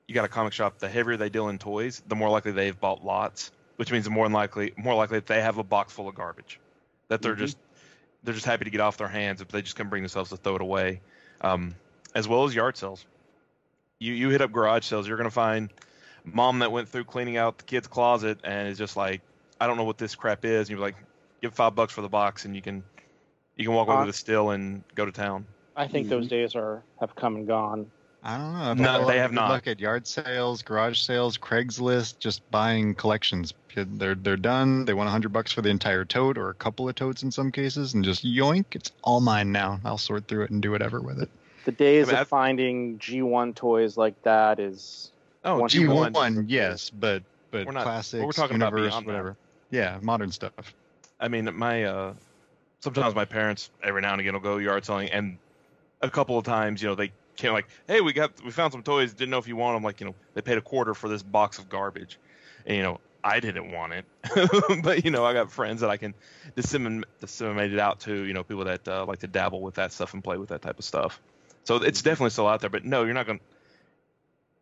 you got a comic shop, the heavier they deal in toys, the more likely they've bought lots, which means the more likely more likely that they have a box full of garbage that they're Mhm. just they're just happy to get off their hands if they just can bring themselves to throw it away, um, as well as yard sales. You you hit up garage sales, you're gonna find mom that went through cleaning out the kid's closet and is just like, I don't know what this crap is. And you're like, give five bucks for the box, and you can you can walk over Uh, to the still and go to town. I think those days are have come and gone. I don't know. If No, they have not. look not. at yard sales, garage sales, Craigslist, just buying collections. They're they're done. They want a hundred bucks for the entire tote or a couple of totes in some cases, and just yoink, it's all mine now. I'll sort through it and do whatever with it. The days I mean, of I've- finding G1 toys like that is Oh, G you G1. yes, but but We're not- classics, we're talking about universe, beyond that. whatever. Yeah, modern stuff. I mean, my uh, sometimes my parents every now and again will go yard selling, and a couple of times, you know, they came like, "Hey, we got we found some toys. Didn't know if you want them." Like, you know, they paid a quarter for this box of garbage, and you know, I didn't want it, but you know, I got friends that I can dissemin- disseminate it out to. You know, people that uh, like to dabble with that stuff and play with that type of stuff. So it's definitely still out there. But no, you're not going. to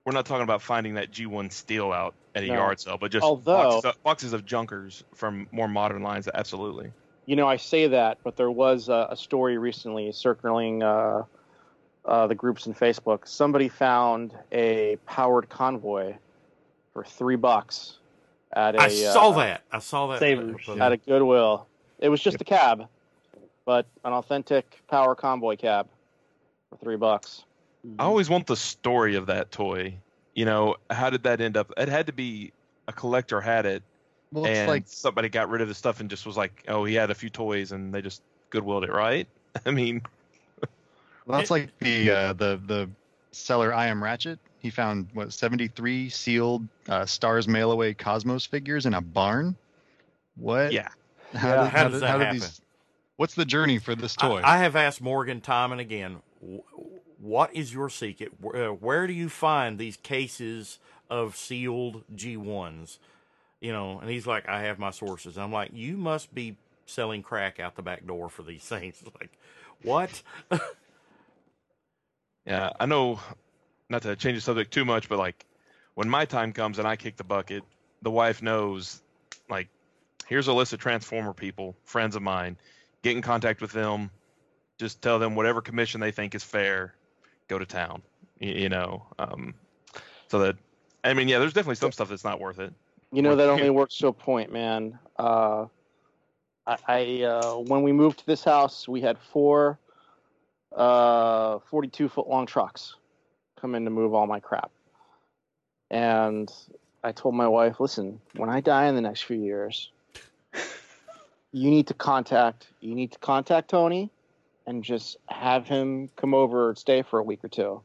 We're not talking about finding that G1 steel out at a No. yard sale, but just Although- boxes, of, boxes of junkers from more modern lines. Absolutely. you know, I say that, but there was a, a story recently circling uh, uh, the groups in Facebook. Somebody found a powered convoy for three bucks at a I saw uh, that. I saw that. Savers. uh, at a Goodwill. It was just a cab, but an authentic power convoy cab for three bucks. I always want the story of that toy. You know, how did that end up? It had to be a collector had it, Well, it's and like somebody got rid of the stuff and just was like, "Oh, he had a few toys," and they just goodwilled it, right? I mean, well, that's like the uh, the the seller I am Ratchet. he found what 73 sealed uh, Stars Mail Away Cosmos figures in a barn. What? Yeah. How, Yeah. did, How does that how happen? these? What's the journey for this toy? I have asked Morgan time and again, wh- what is your secret? Where, uh, where do you find these cases of sealed G1s? You know, and he's like, I have my sources. I'm like, you must be selling crack out the back door for these things. Like, what? Yeah, I know. Not to change the subject too much, but like when my time comes and I kick the bucket, the wife knows. Like, here's a list of Transformer people, friends of mine. Get in contact with them. Just tell them whatever commission they think is fair. Go to town. You, you know. Um, so that I mean, yeah, there's definitely some stuff that's not worth it. You know that only works to a point, man. Uh, I, I uh, when we moved to this house, we had four uh, 42 foot long trucks come in to move all my crap, and I told my wife, "Listen, when I die in the next few years, you need to contact you need to contact Tony, and just have him come over and stay for a week or two,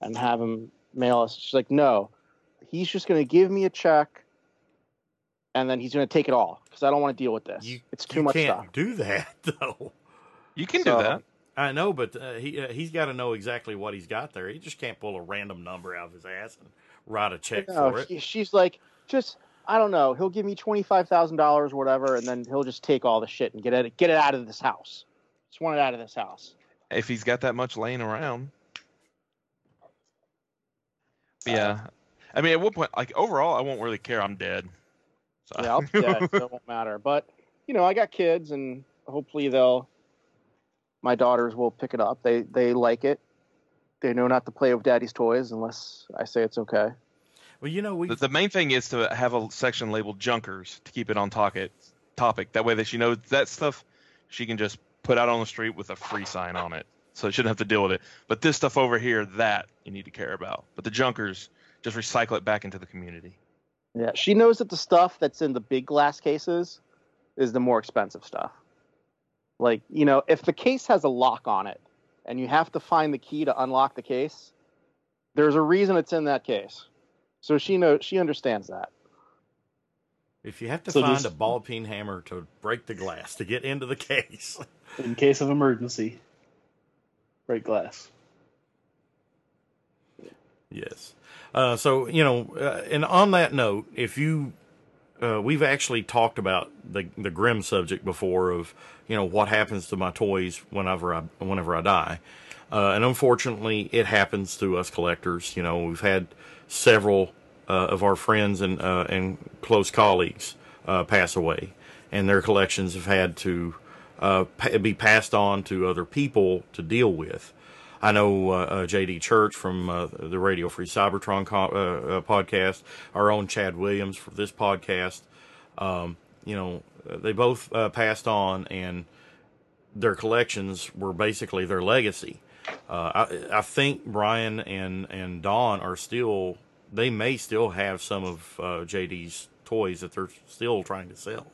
and have him mail us." She's like, "No." He's just going to give me a check and then he's going to take it all because I don't want to deal with this. You, it's too you much can't stuff. do that though. You can So- do that. I know, but uh, he uh, he's got to know exactly what he's got there. He just can't pull a random number out of his ass and write a check No, for it. she- she's like, just I don't know. He'll give me twenty five thousand dollars or whatever, and then he'll just take all the shit and get it get it out of this house. Just want it out of this house. If he's got that much laying around. But yeah. I mean, at one point, like overall, I won't really care. I'm dead. So. Yeah, I'll be dead, so it won't matter. But you know, I got kids, and hopefully they'll. My daughters will pick it up. They they like it. They know not to play with daddy's toys unless I say it's okay. Well, you know, we The, the main thing is to have a section labeled junkers to keep it on topic. Topic. That way that she knows that stuff she can just put out on the street with a free sign on it, so she shouldn't have to deal with it. But this stuff over here, that you need to care about. But the junkers, just recycle it back into the community. Yeah, she knows that the stuff that's in the big glass cases is the more expensive stuff. Like, you know, if the case has a lock on it and you have to find the key to unlock the case, there's a reason it's in that case. So she knows she understands that. If you have to So find this- a ball peen hammer to break the glass to get into the case, In case of emergency, break glass. Yes. Uh, so you know, uh, and on that note, if you, uh, we've actually talked about the the grim subject before of you know what happens to my toys whenever I whenever I die, uh, and unfortunately, it happens to us collectors. You know, we've had several of our friends and uh, and close colleagues uh, pass away, and their collections have had to uh, be passed on to other people to deal with. I know uh, uh, JD Church from uh, the Radio Free Cybertron uh, uh, podcast, our own Chad Williams for this podcast. Um, you know, they both uh, passed on, and their collections were basically their legacy. Uh, I, I think Brian and and Don are still. They may still have some of uh, JD's toys that they're still trying to sell.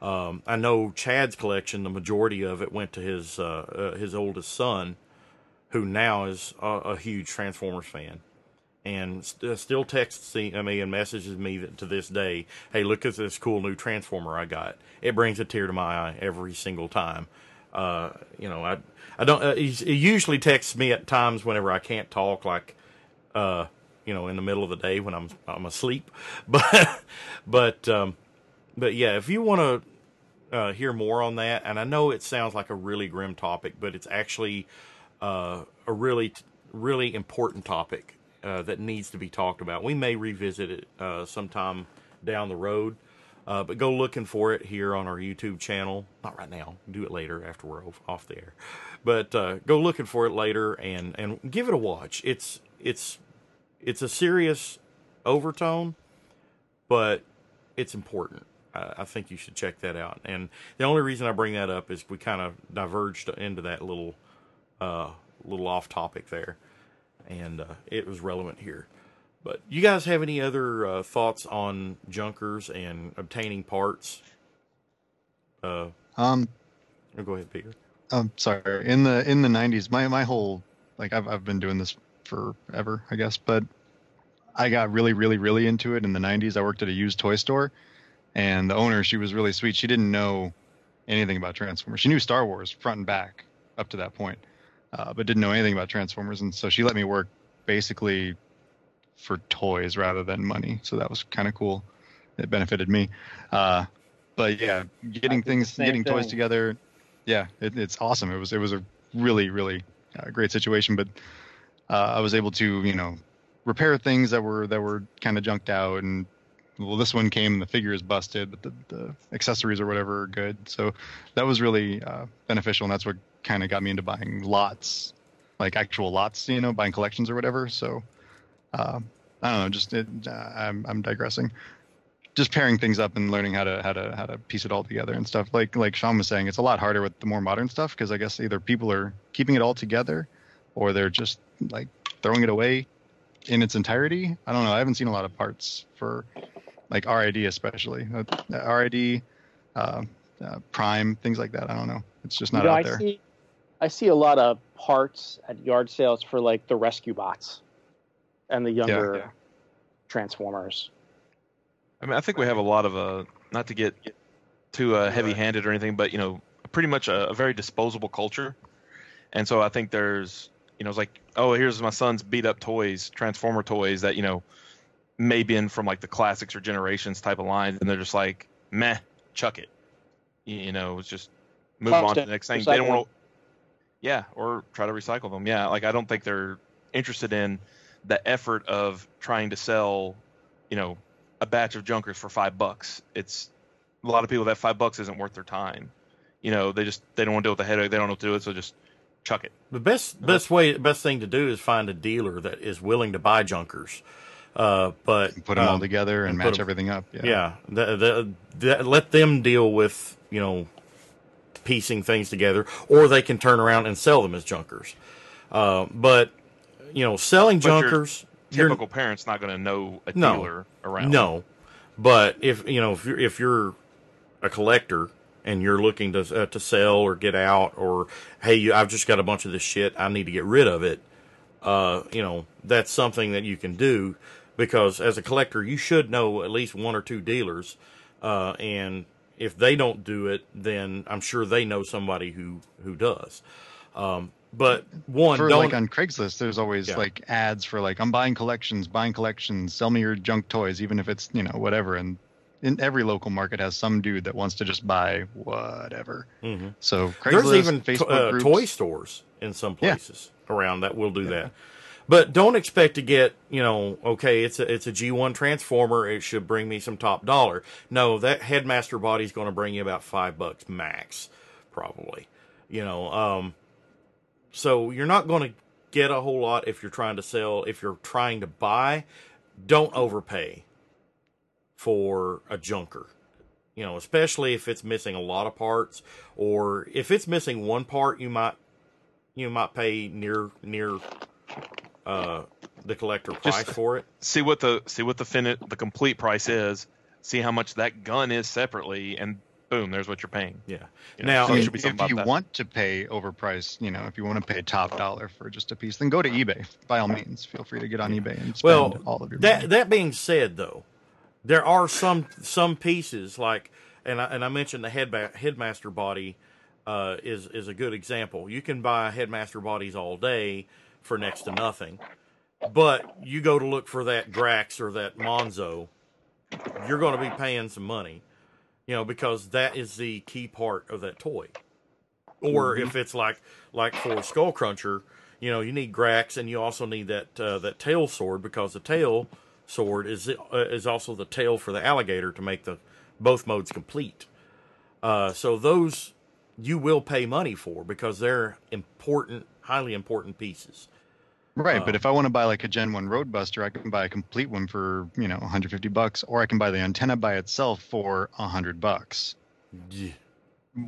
Um, I know Chad's collection. The majority of it went to his uh, uh, his oldest son, who now is a, a huge Transformers fan, and st- still texts me and messages me that, to this day, "Hey, look at this cool new Transformer I got." It brings a tear to my eye every single time. Uh, you know, I I don't. Uh, he usually texts me at times whenever I can't talk, like uh, you know, in the middle of the day when I'm I'm asleep. But but um, but yeah, if you want to uh, hear more on that, and I know it sounds like a really grim topic, but it's actually uh, a really really important topic uh, that needs to be talked about. We may revisit it uh, sometime down the road. Uh, but go looking for it here on our YouTube channel. Not right now. Do it later after we're off, off the air. But uh, go looking for it later and, and give it a watch. It's it's it's a serious overtone, but it's important. I, I think you should check that out. And the only reason I bring that up is we kind of diverged into that little uh, little off topic there, and uh, it was relevant here. But you guys have any other uh, thoughts on junkers and obtaining parts? Uh, Um, go ahead, Peter. I'm sorry. In the in the 90s, my my whole like I've I've been doing this forever, I guess, but I got really, really, really into it in the 90s. I worked at a used toy store, and the owner, she was really sweet. She didn't know anything about Transformers. She knew Star Wars front and back up to that point, uh, but didn't know anything about Transformers. And so she let me work basically for toys rather than money. So that was kind of cool. It benefited me. Uh, but yeah, getting things, getting toys together, yeah, it, it's awesome. It was it was a really really uh, great situation. But uh, I was able to you know repair things that were that were kind of junked out and well this one came the figure is busted but the, the accessories or whatever are good. So that was really uh, beneficial and that's what kind of got me into buying lots like actual lots you know buying collections or whatever. So uh, i don't know just it, uh, I'm, I'm digressing. Just pairing things up and learning how to how to how to piece it all together and stuff. Like like sean was saying it's a lot harder with the more modern stuff because i guess either people are keeping it all together or they're just like throwing it away in its entirety. I don't know. I haven't seen a lot of parts for like RID especially. Uh, RID, uh, uh, Prime, things like that. I don't know. It's just not you know, out I there. see, I see a lot of parts at yard sales for like the rescue bots and the younger yeah. Transformers. I mean, I think we have a lot of uh, not to get too uh, heavy-handed or anything, but you know, pretty much a, a very disposable culture, and so I think there's, you know, it's like, oh, here's my son's beat-up toys, Transformer toys that you know, may been from like the classics or generations type of lines, and they're just like, meh, chuck it, you, know, it's just move Toss on to the next thing. recycle They don't want, to, yeah, or try to recycle them. Yeah, like I don't think they're interested in the effort of trying to sell, you know, a batch of junkers for five bucks. It's a lot of people that five bucks isn't worth their time. You know, they just they don't want to deal with the headache. They don't know what to do it, so just chuck it. The best best way best thing to do is find a dealer that is willing to buy junkers. Uh, but Put them all um, together and and put match 'em- everything up. Yeah. Yeah, the, the, the, let them deal with you know piecing things together, or they can turn around and sell them as junkers. Uh, but you know, selling But your junkers, you're- Typical parent's not going to know a No. dealer around. No, but if you know if you're if you're a collector and you're looking to uh, to sell or get out, or hey, you, I've just got a bunch of this shit, I need to get rid of it. Uh, you know that's something that you can do because as a collector, you should know at least one or two dealers, uh, and if they don't do it, then I'm sure they know somebody who who does. Um, but one, For don't like on Craigslist, there's always Yeah. like ads for like I'm buying collections, buying collections, sell me your junk toys, even if it's you know whatever. And in every local market has some dude that wants to just buy whatever. Mhm. So There's even to- Facebook uh, groups, toy stores in some Yeah. places around that will do that. But don't expect to get, you know, okay, it's a it's a G1 transformer, it should bring me some top dollar. No, that headmaster body's going to bring you about 5 bucks max probably. You know, um so you're not going to get a whole lot if you're trying to sell, if you're trying to buy, don't overpay for a junker you know, especially if it's missing a lot of parts, or if it's missing one part, you might you might pay near near uh, the collector price for it. See what the see what the fin the complete price is. See how much that gun is separately, and boom, there's what you're paying. Yeah. You know, Now, so I it mean, should be something if you that. want to pay overpriced, you know, if you want to pay top dollar for just a piece, then go to eBay. By all means, feel free to get on eBay and spend well, all of your that money. that being said, though, there are some some pieces like, and I, and I mentioned the head headmaster body uh, is is a good example. You can buy headmaster bodies all day for next to nothing, but you go to look for that Drax or that Monzo, you're going to be paying some money, you know, because that is the key part of that toy. Or if it's like like for Skull Cruncher, you know, you need Grax and you also need that uh, that tail sword because the tail sword is uh, is also the tail for the alligator to make the both modes complete. Uh, so those you will pay money for because they're important, highly important pieces. Right, Uh, but if I want to buy like a Gen 1 Roadbuster, I can buy a complete one for, you know, 150 bucks or I can buy the antenna by itself for 100 bucks. Yeah,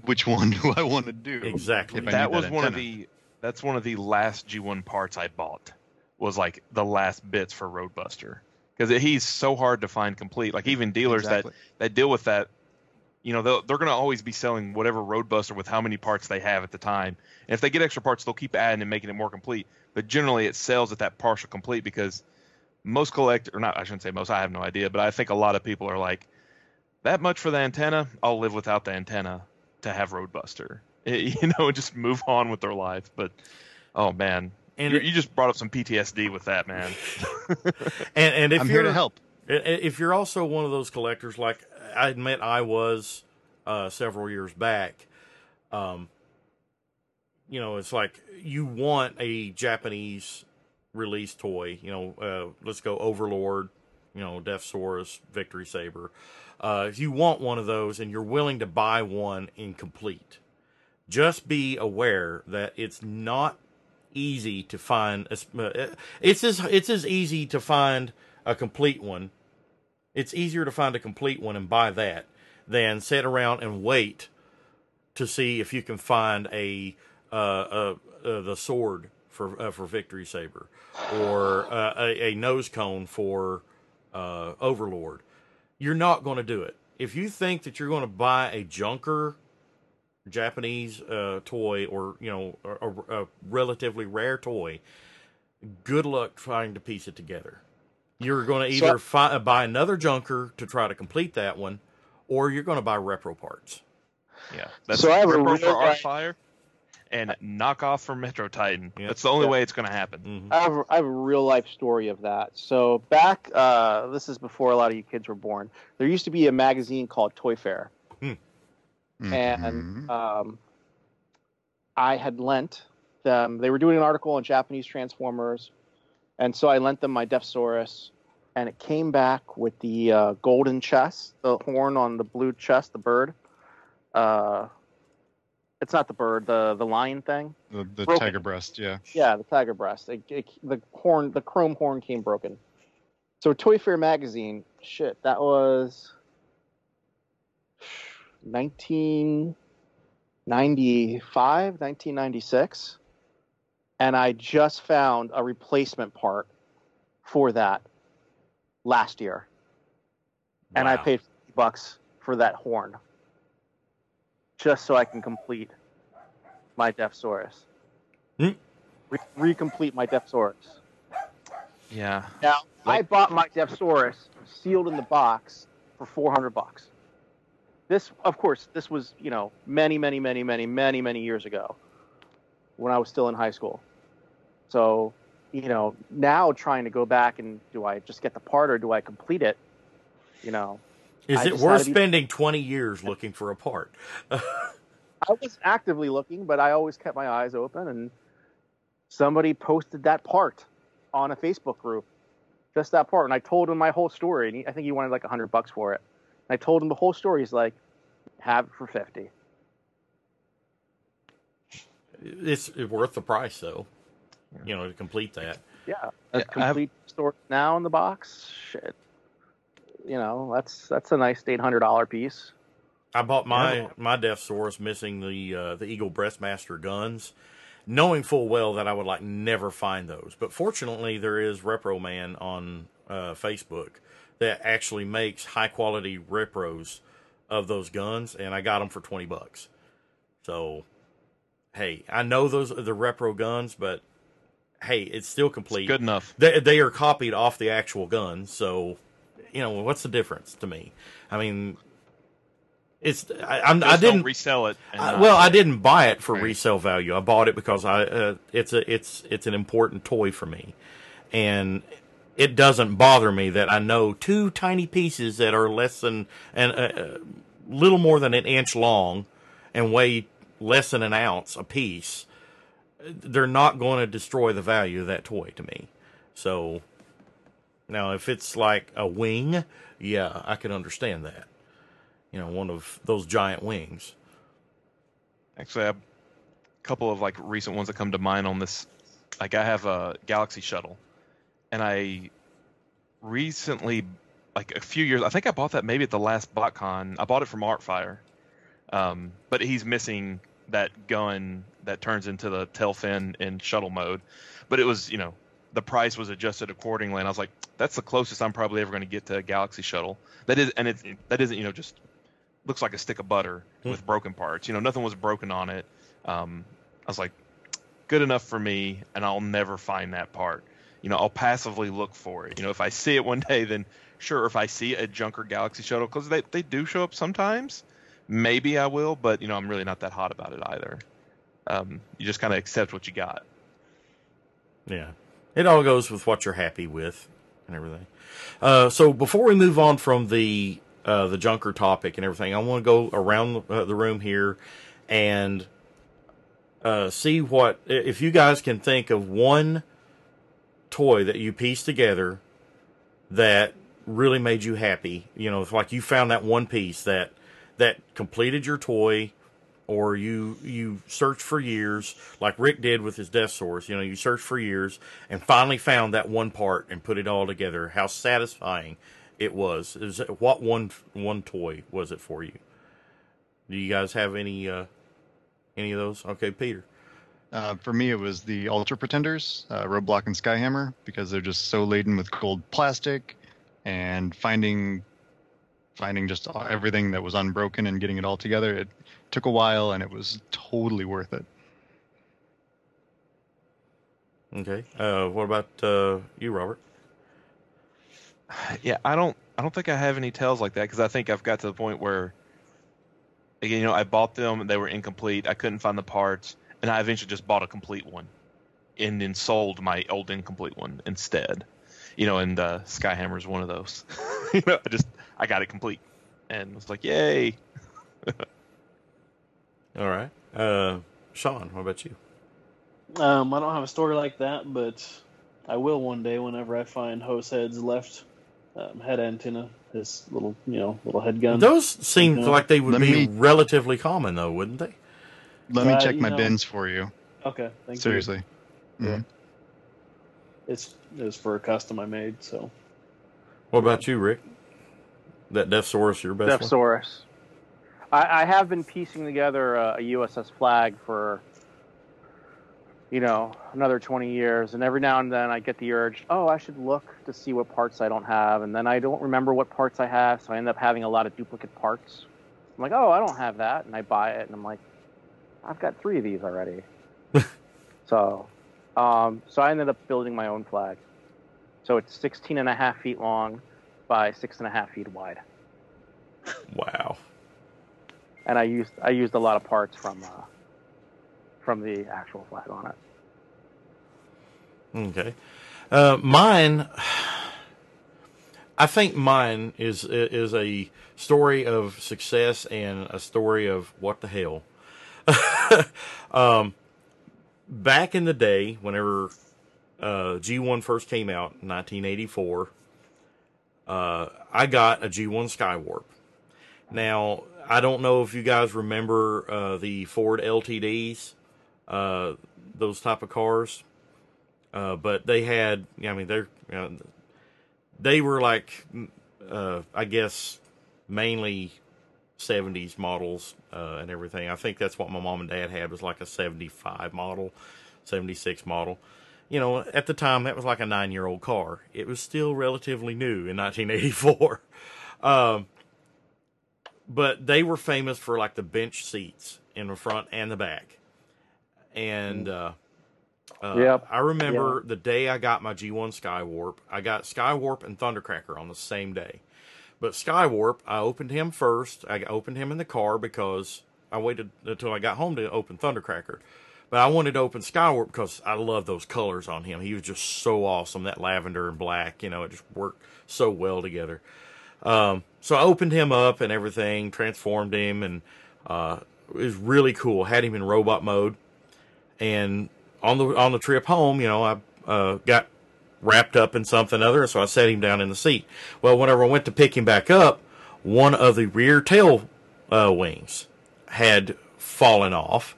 Which one do I want to do? exactly. If I that was that one of the that's one of the last G1 parts I bought was like the last bits for Roadbuster because he's so hard to find complete. Like even dealers Exactly. that that deal with that, you know, they're going to always be selling whatever Roadbuster with how many parts they have at the time. And if they get extra parts, they'll keep adding and making it more complete. But generally, it sells at that partial complete because most collect or not I shouldn't say most I have no idea but I think a lot of people are like that much for the antenna I'll live without the antenna to have Roadbuster you know and just move on with their life but oh man And you it- you just brought up some PTSD with that man And and if I'm you're here to help. I- i- If you're also one of those collectors, like I admit I was uh, several years back, um, you know, it's like you want a Japanese release toy. You know, uh, let's go Overlord, you know, Deathsaurus, Victory Saber. Uh, if you want one of those and you're willing to buy one incomplete, just be aware that it's not easy to find. a uh, It's as it's as easy to find a complete one. It's easier to find a complete one and buy that than sit around and wait to see if you can find a uh, uh, uh, the sword for uh, for Victory Saber or uh, a, a nose cone for uh, Overlord. You're not going to do it. If you think that you're going to buy a junker Japanese uh, toy or you know a, a, a relatively rare toy, good luck trying to piece it together. You're going to So- either fi- buy another junker to try to complete that one, or you're going to buy repro parts. yeah that's So I have a Repro real for guy- Artfire and knock off for Metro Titan Yeah. that's the only Yeah. way it's going to happen Mhm. I have, I have a real life story of that. So back, uh, this is before a lot of you kids were born. There used to be a magazine called Toy Fair, Mhm. and um, I had lent them. They were doing an article on Japanese Transformers, and so I lent them my Deathsaurus, and it came back with the uh, golden chest, the horn on the blue chest, the bird. Uh, it's not the bird, the the lion thing. the, the tiger breast, yeah. Yeah, the tiger breast. It, it, the horn, the chrome horn came broken. So Toy Fair magazine, shit, that was 1995, 1996, and I just found a replacement part for that last year, and I paid 50 bucks for that horn just so I can complete my Deathsaurus. Hmm. Re- recomplete my Deathsaurus. yeah Now, I bought my Deathsaurus sealed in the box for 400 bucks. This, of course, this was, you know, many, many, many, many, many, many years ago when I was still in high school. So, you know, now trying to go back and do I just get the part or do I complete it? You know, Is I it worth be- spending 20 years looking for a part? I was actively looking, but I always kept my eyes open, and somebody posted that part on a Facebook group, just that part, and I told him my whole story. And he, I think he wanted like a hundred bucks for it. And I told him the whole story. He's like, "Have it for 50. it's worth the price, though. You know, to complete that. Yeah, Yeah, a I have- complete story now in the box. Shit, you know that's that's a nice eight hundred dollar piece. I bought my my Deathsaurus missing the uh, the Eagle Breastmaster guns, knowing full well that I would like never find those. But fortunately, there is Repro Man on uh, Facebook that actually makes high quality repros of those guns, and I got them for twenty bucks. So, hey, I know those are the repro guns, but hey, it's still complete. good enough They they are copied off the actual gun, so you know what's the difference to me? I mean, it's I, I'm, I didn't don't resell it I, well, I didn't buy it for Right. resale value. I bought it because I uh, it's a it's it's an important toy for me, and it doesn't bother me that I know two tiny pieces that are less than and a uh, little more than an inch long and weigh less than an ounce a piece. They're not going to destroy the value of that toy to me. So now, if it's like a wing, yeah, I can understand that. You know, one of those giant wings. Actually, a couple of like recent ones that come to mind on this. Like I have a Galaxy Shuttle, and I recently, like a few years, I think I bought that maybe at the last BotCon. I bought it from Artfire, um, but he's missing that gun that turns into the tail fin in shuttle mode. But it was, you know, the price was adjusted accordingly, and I was like, that's the closest I'm probably ever going to get to a Galaxy Shuttle. That is, and it that isn't, you know, just looks like a stick of butter with broken parts. You know, nothing was broken on it. Um, I was like, good enough for me, and I'll never find that part. You know, I'll passively look for it. You know, if I see it one day, then sure. If I see a Junker Galaxy shuttle, because they they do show up sometimes, maybe I will. But you know, I'm really not that hot about it either. Um, you just kind of accept what you got. Yeah. It all goes with what you're happy with and everything. Uh, so before we move on from the uh, the junker topic and everything, I want to go around the, uh, the room here and uh, see what if you guys can think of one toy that you pieced together that really made you happy. You know, it's like you found that one piece that that completed your toy or you you searched for years like Rick did with his Deathsaurus. You know, you searched for years and finally found that one part and put it all together. How satisfying it was. Is it, what one one toy was it for you? Do you guys have any uh, any of those? Okay, Peter. Uh, for me, it was the Ultra Pretenders, uh, Roadblock and Skyhammer, because they're just so laden with gold plastic, and finding finding just everything that was unbroken and getting it all together. It took a while, and it was totally worth it. Okay. Uh, what about uh, you, Robert? Yeah, I don't I don't think I have any tells like that because I think I've got to the point where again, you know, I bought them, they were incomplete, I couldn't find the parts, and I eventually just bought a complete one and then sold my old incomplete one instead. You know, and uh, Skyhammer is one of those. you know, I just I got it complete and was like, yay. All right. Uh, Sean, what about you? Um, I don't have a story like that, but I will one day whenever I find Hose Head's left um, head antenna, his little, you know, little head gun. Those seem Yeah. like they would Let be me- relatively common, though, wouldn't they? Let me Uh, check my know- bins for you. Okay, thank you. Seriously. Mhm. It's it was for a custom I made, so What about you, Rick? That Deathsaurus, your best one? Deathsaurus. I, I have been piecing together a, a USS Flagg for, you know, another 20 years, and every now and then I get the urge, oh, I should look to see what parts I don't have, and then I don't remember what parts I have, so I end up having a lot of duplicate parts. I'm like, oh, I don't have that, and I buy it, and I'm like, I've got three of these already. so, um, so I ended up building my own flag. So it's 16 and a half feet long by six and a half feet wide Wow. and I used I used a lot of parts from uh, from the actual flag on it. Okay. Uh, mine, I think mine is is a story of success and a story of what the hell. um, back in the day, whenever uh, G1 first came out in 1984, uh, I got a G1 Skywarp. Now, I don't know if you guys remember uh, the Ford LTDs, uh, those type of cars. Uh, but they had, I mean, they're, you know, they were like, uh, I guess, mainly 70s models uh, and everything. I think that's what my mom and dad had was like a 75 model, 76 model. You know, at the time, that was like a nine year old car. It was still relatively new in 1984. um, but they were famous for like the bench seats in the front and the back. And, uh, uh, Yep. I remember the day I got my G1 Skywarp. I got Skywarp and Thundercracker on the same day. But Skywarp, I opened him first. I opened him in the car because I waited until I got home to open Thundercracker. But I wanted to open Skywarp because I love those colors on him. He was just so awesome. That lavender and black, you know, it just worked so well together. Um, so I opened him up and everything, transformed him, and uh, it was really cool. Had him in robot mode, and on the on the trip home, you know, I uh, got wrapped up in something other, so I set him down in the seat. Well, whenever I went to pick him back up, one of the rear tail uh, wings had fallen off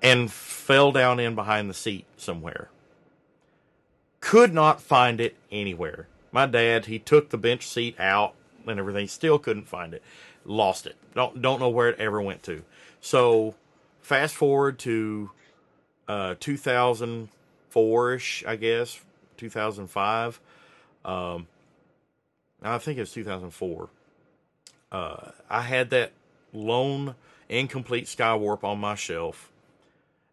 and fell down in behind the seat somewhere. Could not find it anywhere. My dad, he took the bench seat out and everything, still couldn't find it. Lost it. Don't don't know where it ever went to. So fast forward to uh 2004ish, I guess, 2005. Um I think it was 2004. Uh I had that lone incomplete Skywarp on my shelf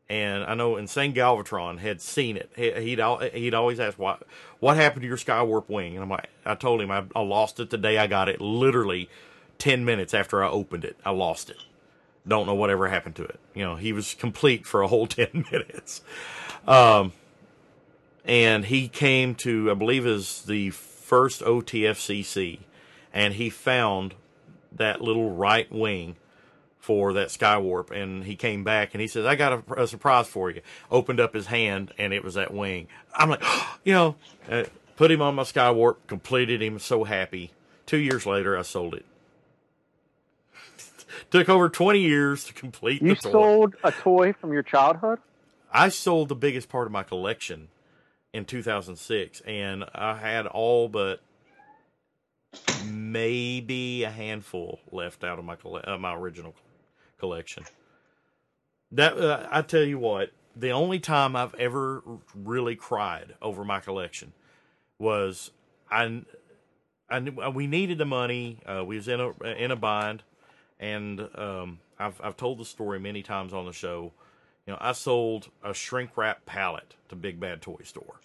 and I know Insane Galvatron had seen it. He, he'd he'd always ask what what happened to your Skywarp wing, and I'm like, I told him I, I lost it the day I got it. Literally ten minutes after I opened it, I lost it. Don't know whatever happened to it. You know, he was complete for a whole ten minutes. Um, and he came to, I believe, is the first OTFCC, and he found that little right wing for that Skywarp, and he came back and he says, "I got a, a surprise for you." Opened up his hand, and it was that wing. I'm like, you know, uh, put him on my Skywarp, completed him, so happy. Two years later, I sold it. Took over 20 years to complete You the toy. sold a toy from your childhood? I sold the biggest part of my collection in 2006, and I had all but maybe a handful left out of my uh, my original collection. That uh, I tell you what, the only time I've ever really cried over my collection was I, I knew, we needed the money. Uh, we was in a in a bind, and um, I've I've told the story many times on the show. You know, I sold a shrink wrap pallet to Big Bad Toy Store.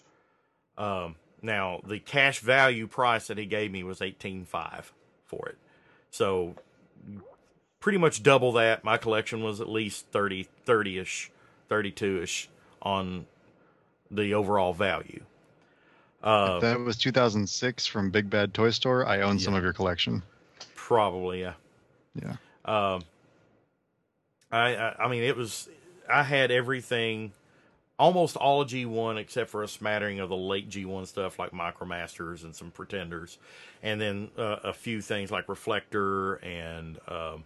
Um, now the cash value price that he gave me was eighteen five for it, so pretty much double that. My collection was at least 30 30 ish, thirty two ish on the overall value. Uh, that was 2006 from Big Bad Toy Store. I own some of your collection. probably, yeah. Yeah. Um, I, I I mean, it was I had everything, almost all of G one except for a smattering of the late G one stuff like Micromasters and some Pretenders, and then uh, a few things like Reflector and um,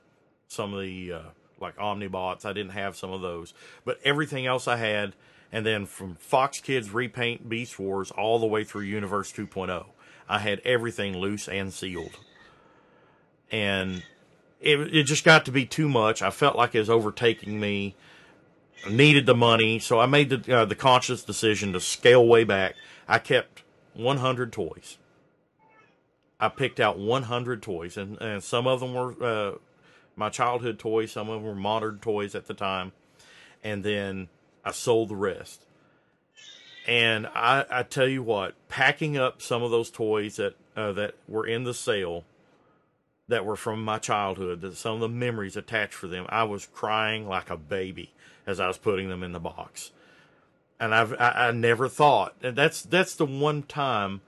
some of the uh, like Omnibots. I didn't have some of those, but everything else I had. And then from Fox Kids Repaint Beast Wars all the way through Universe 2.0, I had everything loose and sealed. And it it just got to be too much. I felt like it was overtaking me. Needed the money, so I made the uh, the conscious decision to scale way back. I kept 100 toys. I picked out 100 toys, and, and some of them were uh, my childhood toys. Some of them were modern toys at the time, and then I sold the rest. And I, I tell you what, packing up some of those toys that uh, that were in the sale that were from my childhood, that some of the memories attached for them, I was crying like a baby as I was putting them in the box. And I've I, I never thought and that's that's the one time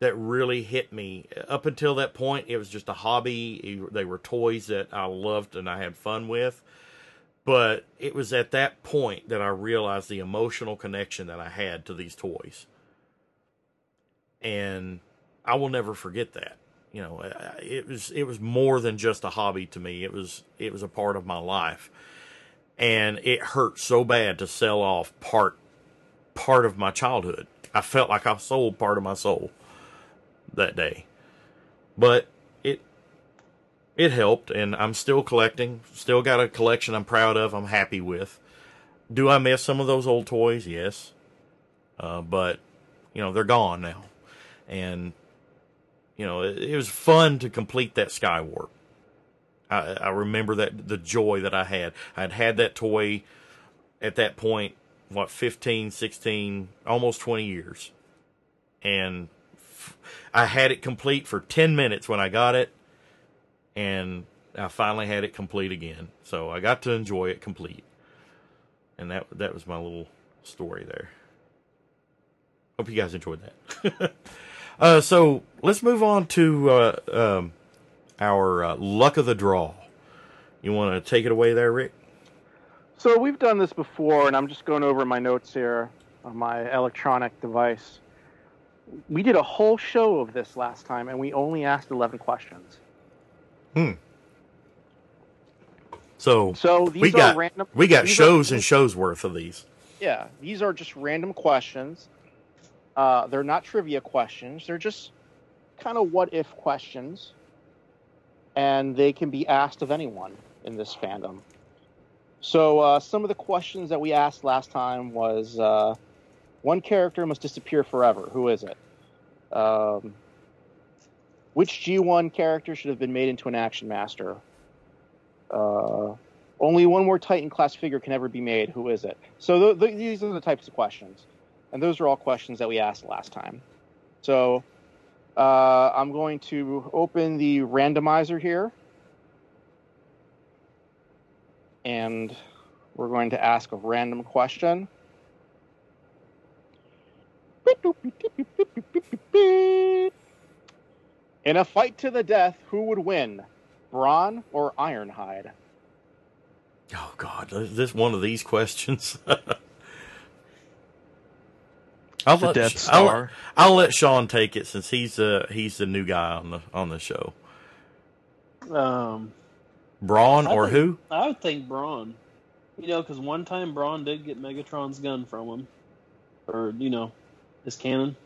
that really hit me. Up until that point, it was just a hobby. They were toys that I loved and I had fun with. But it was at that point that I realized the emotional connection that I had to these toys. And I will never forget that. You know, it was it was more than just a hobby to me. It was it was a part of my life. And it hurt so bad to sell off part part of my childhood. I felt like I sold part of my soul that day. But it it helped and I'm still collecting. Still got a collection I'm proud of, I'm happy with. Do I miss some of those old toys? Yes. Uh, but you know, they're gone now. And you know, it, it was fun to complete that Skywarp. I, I remember that the joy that I had. I'd had that toy at that point, what, 15, 16, almost 20 years. And I had it complete for 10 minutes when I got it. And I finally had it complete again. So I got to enjoy it complete. And that that was my little story there. Hope you guys enjoyed that. uh, so let's move on to uh, um, our uh, luck of the draw. You want to take it away there, Rick? So we've done this before, and I'm just going over my notes here on my electronic device. We did a whole show of this last time, and we only asked 11 questions. Hmm. So, So these we are got random. we got these are- shows and shows worth of these. Yeah, these are just random questions. Uh, they're not trivia questions. They're just kind of what if questions, and they can be asked of anyone in this fandom. So uh, some of the questions that we asked last time was uh, one character must disappear forever. Who is it? Um, which G1 character should have been made into an action master? Uh, Only one more Titan class figure can ever be made. Who is it? So th- th- these are the types of questions, and those are all questions that we asked last time. So uh, I'm going to open the randomizer here, and we're going to ask a random question. In a fight to the death, who would win, Brawn or Ironhide? Oh God, is this one of these questions? I'll The let, Death I'll- I'll, let Sean take it since he's uh he's the new guy on the on the show. Um, Brawn I or think- who? I would think Brawn. You know, because one time Brawn did get Megatron's gun from him, or you know, his cannon.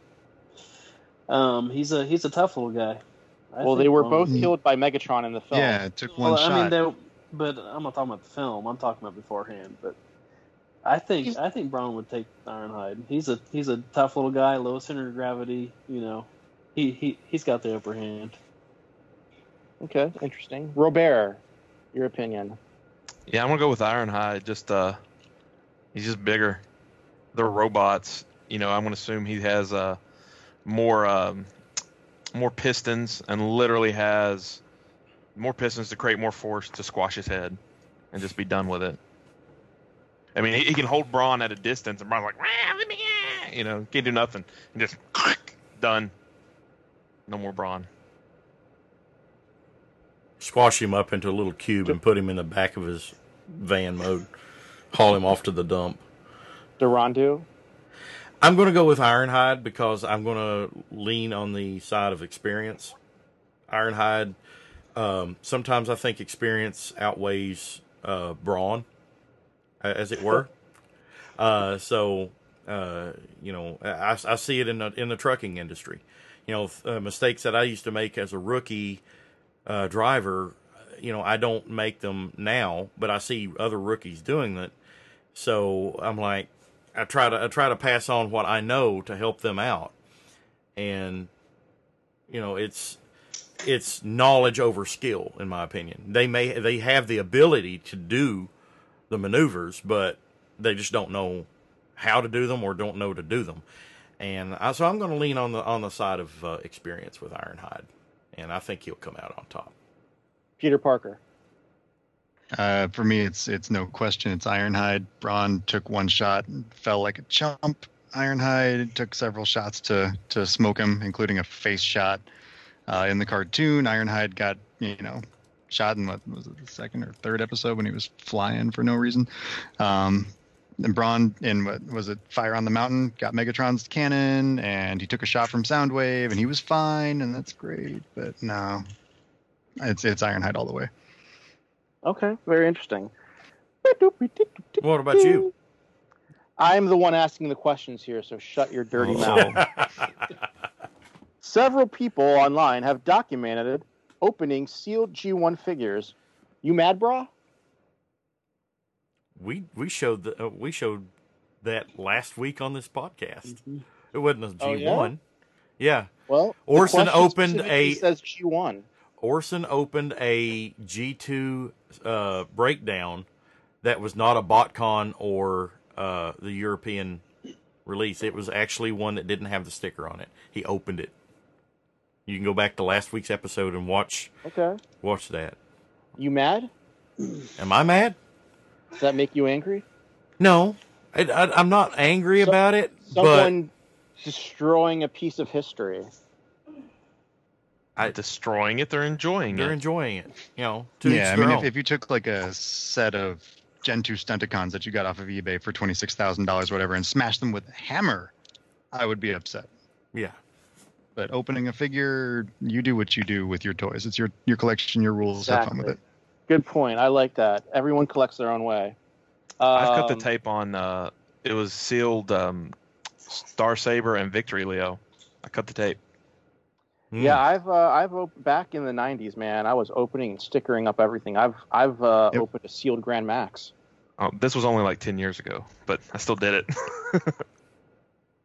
Um, he's a he's a tough little guy. I well, they were Brawn- both killed by Megatron in the film. Yeah, it took one Well, I mean, shot. they, but I'm not talking about the film. I'm talking about beforehand. But I think I think Brawn would take Ironhide. He's a he's a tough little guy, low center of gravity. You know, he he he's got the upper hand. Okay, interesting. Robert, your opinion? Yeah, I'm gonna go with Ironhide. Just uh, he's just bigger. They're robots. You know, I'm gonna assume he has uh more um more pistons and literally has more pistons to create more force to squash his head and just be done with it. I mean, he, he can hold Brawn at a distance, and Brawn's like, let me, ah," you know, can't do nothing, and just done. No more Brawn. Squash him up into a little cube and put him in the back of his van mode. Haul him off to the dump. Durando? I'm going to go with Ironhide because I'm going to lean on the side of experience. Ironhide, um, sometimes I think experience outweighs uh, brawn, a- as it were. Uh, so, uh, you know, I, I see it in the in the trucking industry. You know, uh, mistakes that I used to make as a rookie uh, driver. You know, I don't make them now, but I see other rookies doing it. So I'm like, I try to I try to pass on what I know to help them out, and you know it's it's knowledge over skill in my opinion. They may they have the ability to do the maneuvers, but they just don't know how to do them or don't know to do them. And I, so I'm going to lean on the on the side of uh, experience with Ironhide, and I think he'll come out on top. Peter Parker. Uh, for me, it's it's no question. It's Ironhide. Brawn took one shot and fell like a chump. Ironhide took several shots to to smoke him, including a face shot. Uh, in the cartoon, Ironhide got you know shot in what was it the second or third episode when he was flying for no reason. Um, and Brawn in what was it Fire on the Mountain got Megatron's cannon and he took a shot from Soundwave and he was fine and that's great. But no, it's it's Ironhide all the way. Okay, very interesting. What about you? I'm the one asking the questions here, so shut your dirty mouth. Several people online have documented opening sealed G1 figures. You mad, brah? we we showed the, uh, we showed that last week on this podcast. Mm-hmm. It wasn't a G Oh, yeah? one. yeah? Well, Orson opened a- says G1. Orson opened a G2 uh, breakdown that was not a BotCon or uh, the European release. It was actually one that didn't have the sticker on it. He opened it. You can go back to last week's episode and watch Okay. watch that. You mad? Am I mad? Does that make you angry? No, I, I, I'm not angry So- about it, Someone destroying a piece of history. I- Destroying it, they're enjoying but they're it. enjoying it. You know, to yeah, I mean, if, if you took like a set of Gen 2 Stunticons that you got off of eBay for $26,000, whatever, and smashed them with a hammer, I would be upset. yeah. But opening a figure, you do what you do with your toys. It's your your collection, your rules. Have fun with it. Good point. I like that. Everyone collects their own way. I've cut the Um, tape on. Uh, it was sealed um, Star Saber and Victory Leo. I cut the tape. Mm. Yeah, I've uh, I've op- back in the '90s, man. I was opening and stickering up everything. I've I've uh, Yep. opened a sealed Grand Max. Oh, this was only like ten years ago, but I still did it.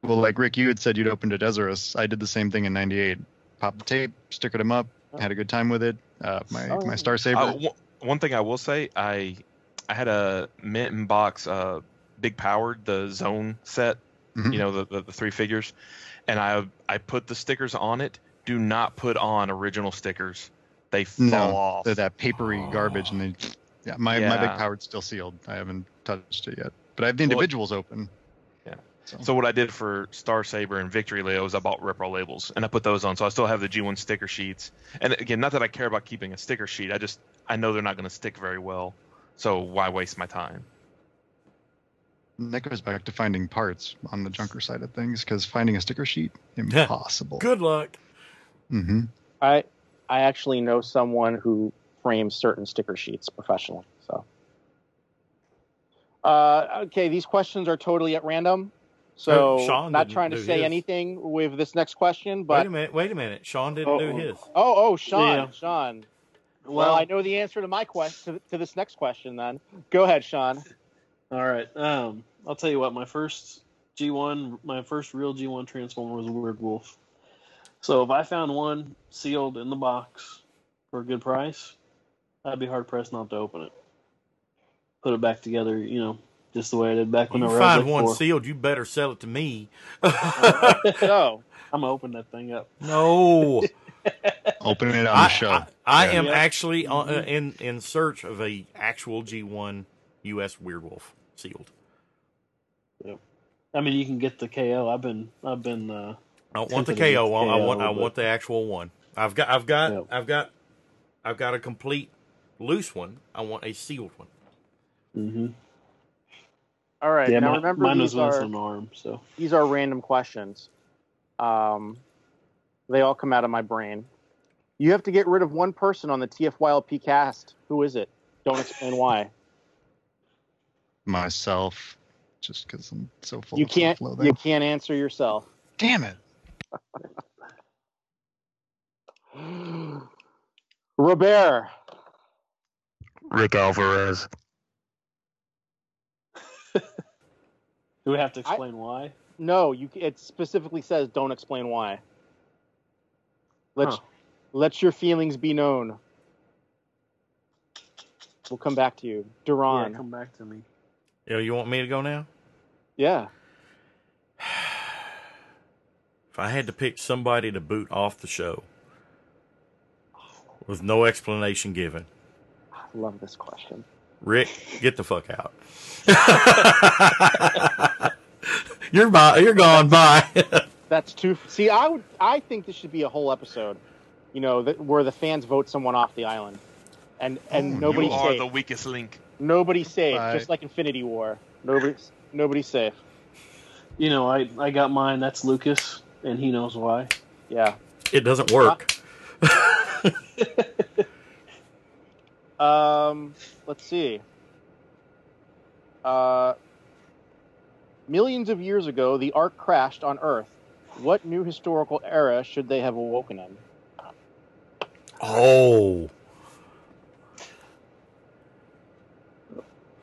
Well, like Rick, you had said you'd opened a Deathsaurus. I did the same thing in '98. Popped the tape, stickered them up, had a good time with it. Uh, my Oh. my Star Saber. Uh, one- one thing I will say, I I had a mint in box, uh, big powered the zone set. Mhm. You know the, the the three figures, and I I put the stickers on it. Do not put on original stickers. They fall No, off. they're that papery garbage, and they. Yeah, my my big Yeah. powered's still sealed. I haven't touched it yet, but I have the Well, individuals open. Yeah. So, So what I did for Star Saber and Victory Leo is I bought Repro labels and I put those on. So I still have the G1 sticker sheets. And again, not that I care about keeping a sticker sheet. I just I know they're not going to stick very well. So why waste my time? that goes back to finding parts on the junker side of things because finding a sticker sheet impossible. Good luck. Mm-hmm. I I actually know someone who frames certain sticker sheets professionally. So, uh, okay, these questions are totally at random. So, Oh, Sean not trying to say his. anything with this next question, but wait a minute. Wait a minute. Sean didn't oh, do his. oh, oh, Sean, Yeah. Sean. Well, I know the answer to my question to, to this next question. Then, go ahead, Sean. All right. Um, I'll tell you what. My first G1, my first real G1 Transformer was a Weird Wolf. So if I found one sealed in the box for a good price, I'd be hard pressed not to open it. Put it back together, you know, just the way I did back when You I was find one four. sealed, you better sell it to me. So, I'm gonna open that thing up. no. Open it on I, the show. I, I Yeah. am Yeah. actually on, uh, in in search of a actual G1 US Weirdwolf sealed. Yep. I mean, you can get the KO. I've been, I've been. Uh, I don't want the Tempted KO the one. I want I want the actual one. I've got I've got Yeah. I've got I've got a complete loose one. I want a sealed one. hmm all right. Yeah, now my, remember mine was these once are an arm. So these are random questions. Um, they all come out of my brain. You have to get rid of one person on the TFYLP cast. Who is it? Don't explain why. Myself, just because I'm so full You can't. self-loathing. You can't answer yourself. Damn it! Robert. Rick Alvarez. Do we have to I- explain why? No, you. It specifically says don't explain why. Let Huh. let your feelings be known. We'll come back to you, Yeah, Duran. come back to me. You know, you want me to go now? Yeah. If I had to pick somebody to boot off the show with no explanation given, I love this question. Rick, get the fuck out. you're by, you're gone. Bye. That's too. See, I would. I think this should be a whole episode. You know, that, where the fans vote someone off the island, and and Oh, nobody's you are safe. the weakest link. Nobody's safe. Right. Just like Infinity War. Nobody's nobody's safe. You know, I I got mine. That's Lucas, and he knows why. Yeah. it doesn't work. Um. Let's see. Uh. Millions of years ago, the Ark crashed on Earth. What new historical era should they have awoken in? Oh,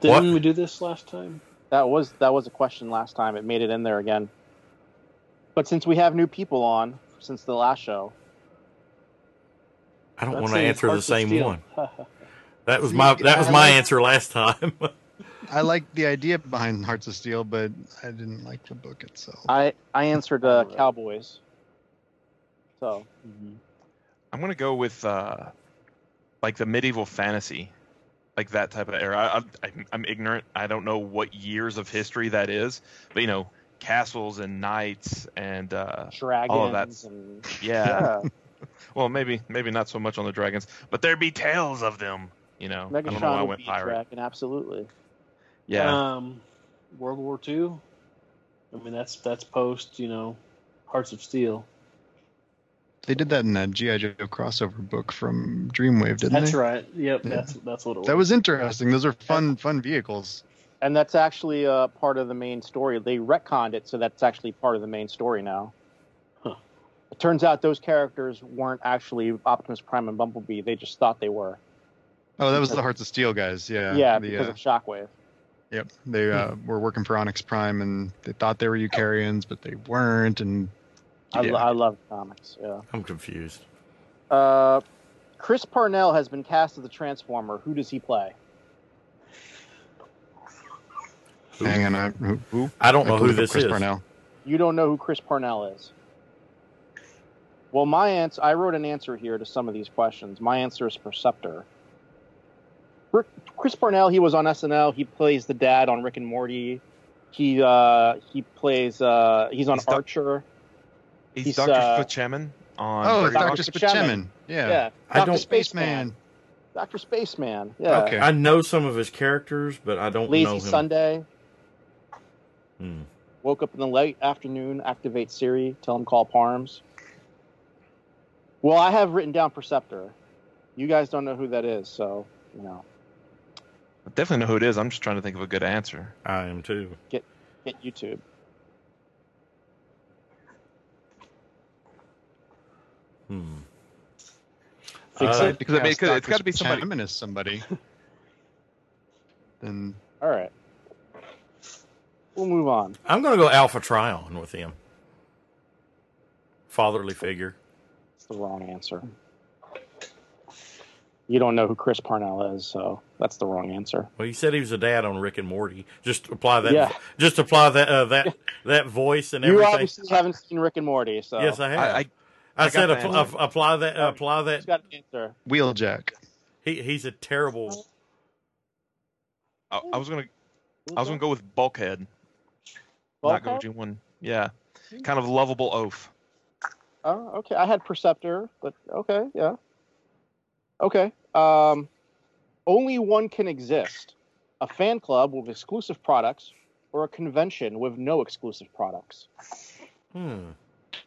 Didn't What? we do this last time? That was that was a question last time. It made it in there again. But since we have new people on since the last show, I don't want to answer the same one. That was my that was my answer last time. I like the idea behind Hearts of Steel, but I didn't like the book itself. I I answered uh, Alright. Cowboys. So Mhm. I'm gonna go with uh, like the medieval fantasy, like that type of era. I, I'm, I'm ignorant. I don't know what years of history that is, but you know, castles and knights and uh, dragons all of that's- and yeah. yeah. Well, maybe maybe not so much on the dragons, but there be tales of them. You know, I don't know why I went pirate. dragon, absolutely. Yeah, Um, World War II. I mean, that's that's post. You know, Hearts of Steel. They did that in that GI Joe crossover book from Dreamwave, didn't That's they? That's right. Yep. Yeah. That's that's what it was. That was interesting. Those are fun, fun vehicles. And that's actually uh, part of the main story. They retconned it, so that's actually part of the main story now. Huh. It turns out those characters weren't actually Optimus Prime and Bumblebee. They just thought they were. Oh, that was the Hearts of Steel guys. Yeah. Yeah, the, because uh, of Shockwave. Yep. They uh, were working for Onyx Prime, and they thought they were Eukaryotes, but they weren't. And I, yeah. lo- I love comics. Yeah. I'm confused. Uh, Chris Parnell has been cast as the Transformer. Who does he play? Hang on, I, who, who? I don't know who this Chris is. Parnell. You don't know who Chris Parnell is. Well, my answer, I wrote an answer here to some of these questions. My answer is Perceptor. Rick- Chris Parnell, he was on SNL. He plays the dad on Rick and Morty. He uh, he plays. Uh, he's on He's doc- Archer. He's, He's, Dr. uh, Spaceman on Oh, Brady Dr. Dr. Spaceman. Yeah. Yeah, I Dr. don't- Spaceman. Dr. Spaceman. Yeah. Okay. I know some of his characters, but I don't know Lazy him. Sunday. Hmm. Woke up in the late afternoon, activate Siri, tell him call Parms. Well, I have written down Perceptor. You guys don't know who that is, so you know, I definitely know who it is. I'm just trying to think of a good answer. I am too. get get YouTube. Hmm. Fix Uh, it. Because, I mean, Cast it's- it's gotta be somebody- Chapman as somebody. then All right. We'll move on. I'm going to go Alpha Trion with him. Fatherly figure. It's the wrong answer. You don't know who Chris Parnell is, so that's the wrong answer. Well, you said he was a dad on Rick and Morty. Just apply that. Yeah. Just apply that uh, that that voice and everything. You everything. obviously haven't seen Rick and Morty, so yes, I have. I, I, I, I said the apply, answer. apply that. apply Who's that. got an answer? Wheeljack. He he's a terrible. I, I was gonna I was gonna go with Bulkhead. Not Bulkhead? Goji one. Yeah, kind of lovable oaf. Oh, okay. I had Perceptor, but okay, yeah. Okay. Um, only one can exist: a fan club with exclusive products, or a convention with no exclusive products. Hmm.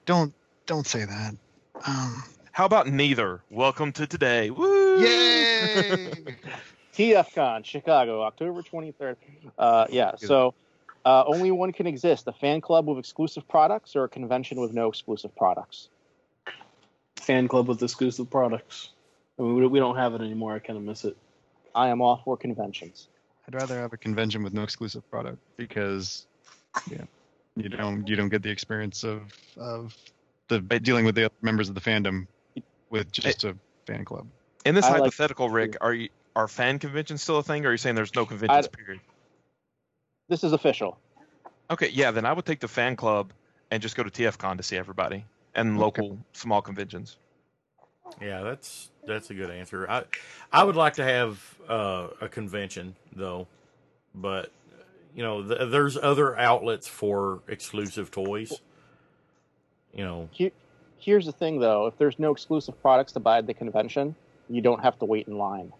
Don't don't say that. Um, How about neither? Welcome to today. Woo! yay! TFCon Chicago, October twenty third. Uh, yeah. So. Uh, only one can exist: a fan club with exclusive products, or a convention with no exclusive products. Fan club with exclusive products. I mean, we, we don't have it anymore. I kind of miss it. I am all for conventions. I'd rather have a convention with no exclusive product because, yeah, you don't you don't get the experience of of the dealing with the other members of the fandom with just a fan club. In this I like- hypothetical, Rick, are you are fan conventions still a thing, or are you saying there's no conventions? period. This is official. Okay, yeah, then I would take the fan club and just go to TFCon to see everybody and local small conventions. Yeah, that's that's a good answer. I I would like to have uh, a convention though, but you know, th- there's other outlets for exclusive toys. You know, Here, here's the thing, though: if there's no exclusive products to buy at the convention, you don't have to wait in line.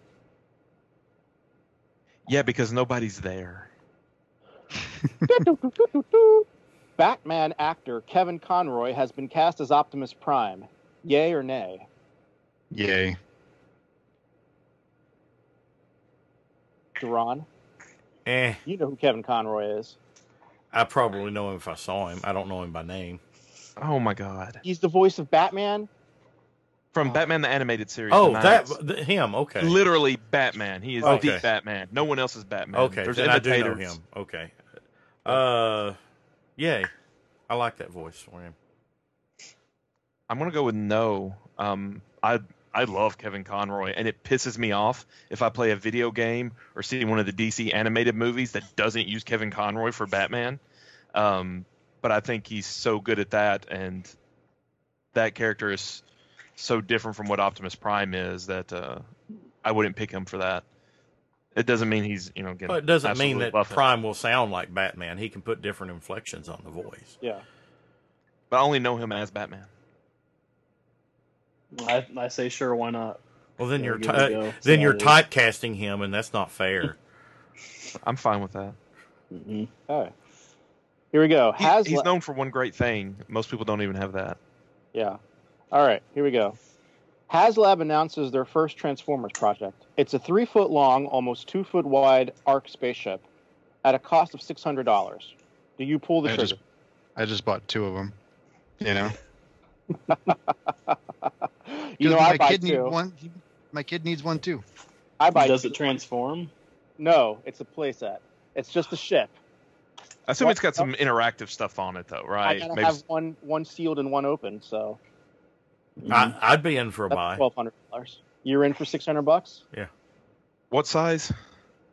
Yeah, because nobody's there. Batman actor Kevin Conroy has been cast as Optimus Prime. Yay or nay? Yay! Duran, eh, you know who Kevin Conroy is. I probably know him if I saw him. I don't know him by name. Oh my god! He's the voice of Batman. From Batman the animated series. Oh, that 90s. th- him. Okay, literally Batman. He is Okay. the Batman. No one else is Batman. okay. There's Then I do know him. Okay. Uh, yay! I like that voice for him. I'm gonna go with no. Um, I I love Kevin Conroy, and it pisses me off if I play a video game or see one of the DC animated movies that doesn't use Kevin Conroy for Batman. Um, but I think he's so good at that, and that character is so different from what Optimus Prime is that uh, I wouldn't pick him for that. It doesn't mean he's you know. Again, Well, it doesn't mean that love. Prime will sound like Batman. He can put different inflections on the voice. Yeah. but I only know him as Batman. I, I say sure, why not? Well, then Yeah, you're ty- go. See then how you're typecasting him, and that's not fair. I'm fine with that. Mhm. Okay. Here we go. He- Has he's known for one great thing. Most people don't even have that. Yeah. All right, here we go. HasLab announces their first Transformers project. It's a three foot long, almost two foot wide Ark spaceship at a cost of six hundred dollars. Do you pull the I trigger? just I just bought two of them. You know, you know, my I buy kid need two. one. My kid needs one too. I buy. Does two. it transform? No, it's a playset. It's just a ship. I assume What? it's got some interactive stuff on it, though, I right? gotta Maybe have one one sealed and one open, so I, I'd be in for a that's buy. twelve hundred dollars. You're in for six hundred bucks. Yeah. What size?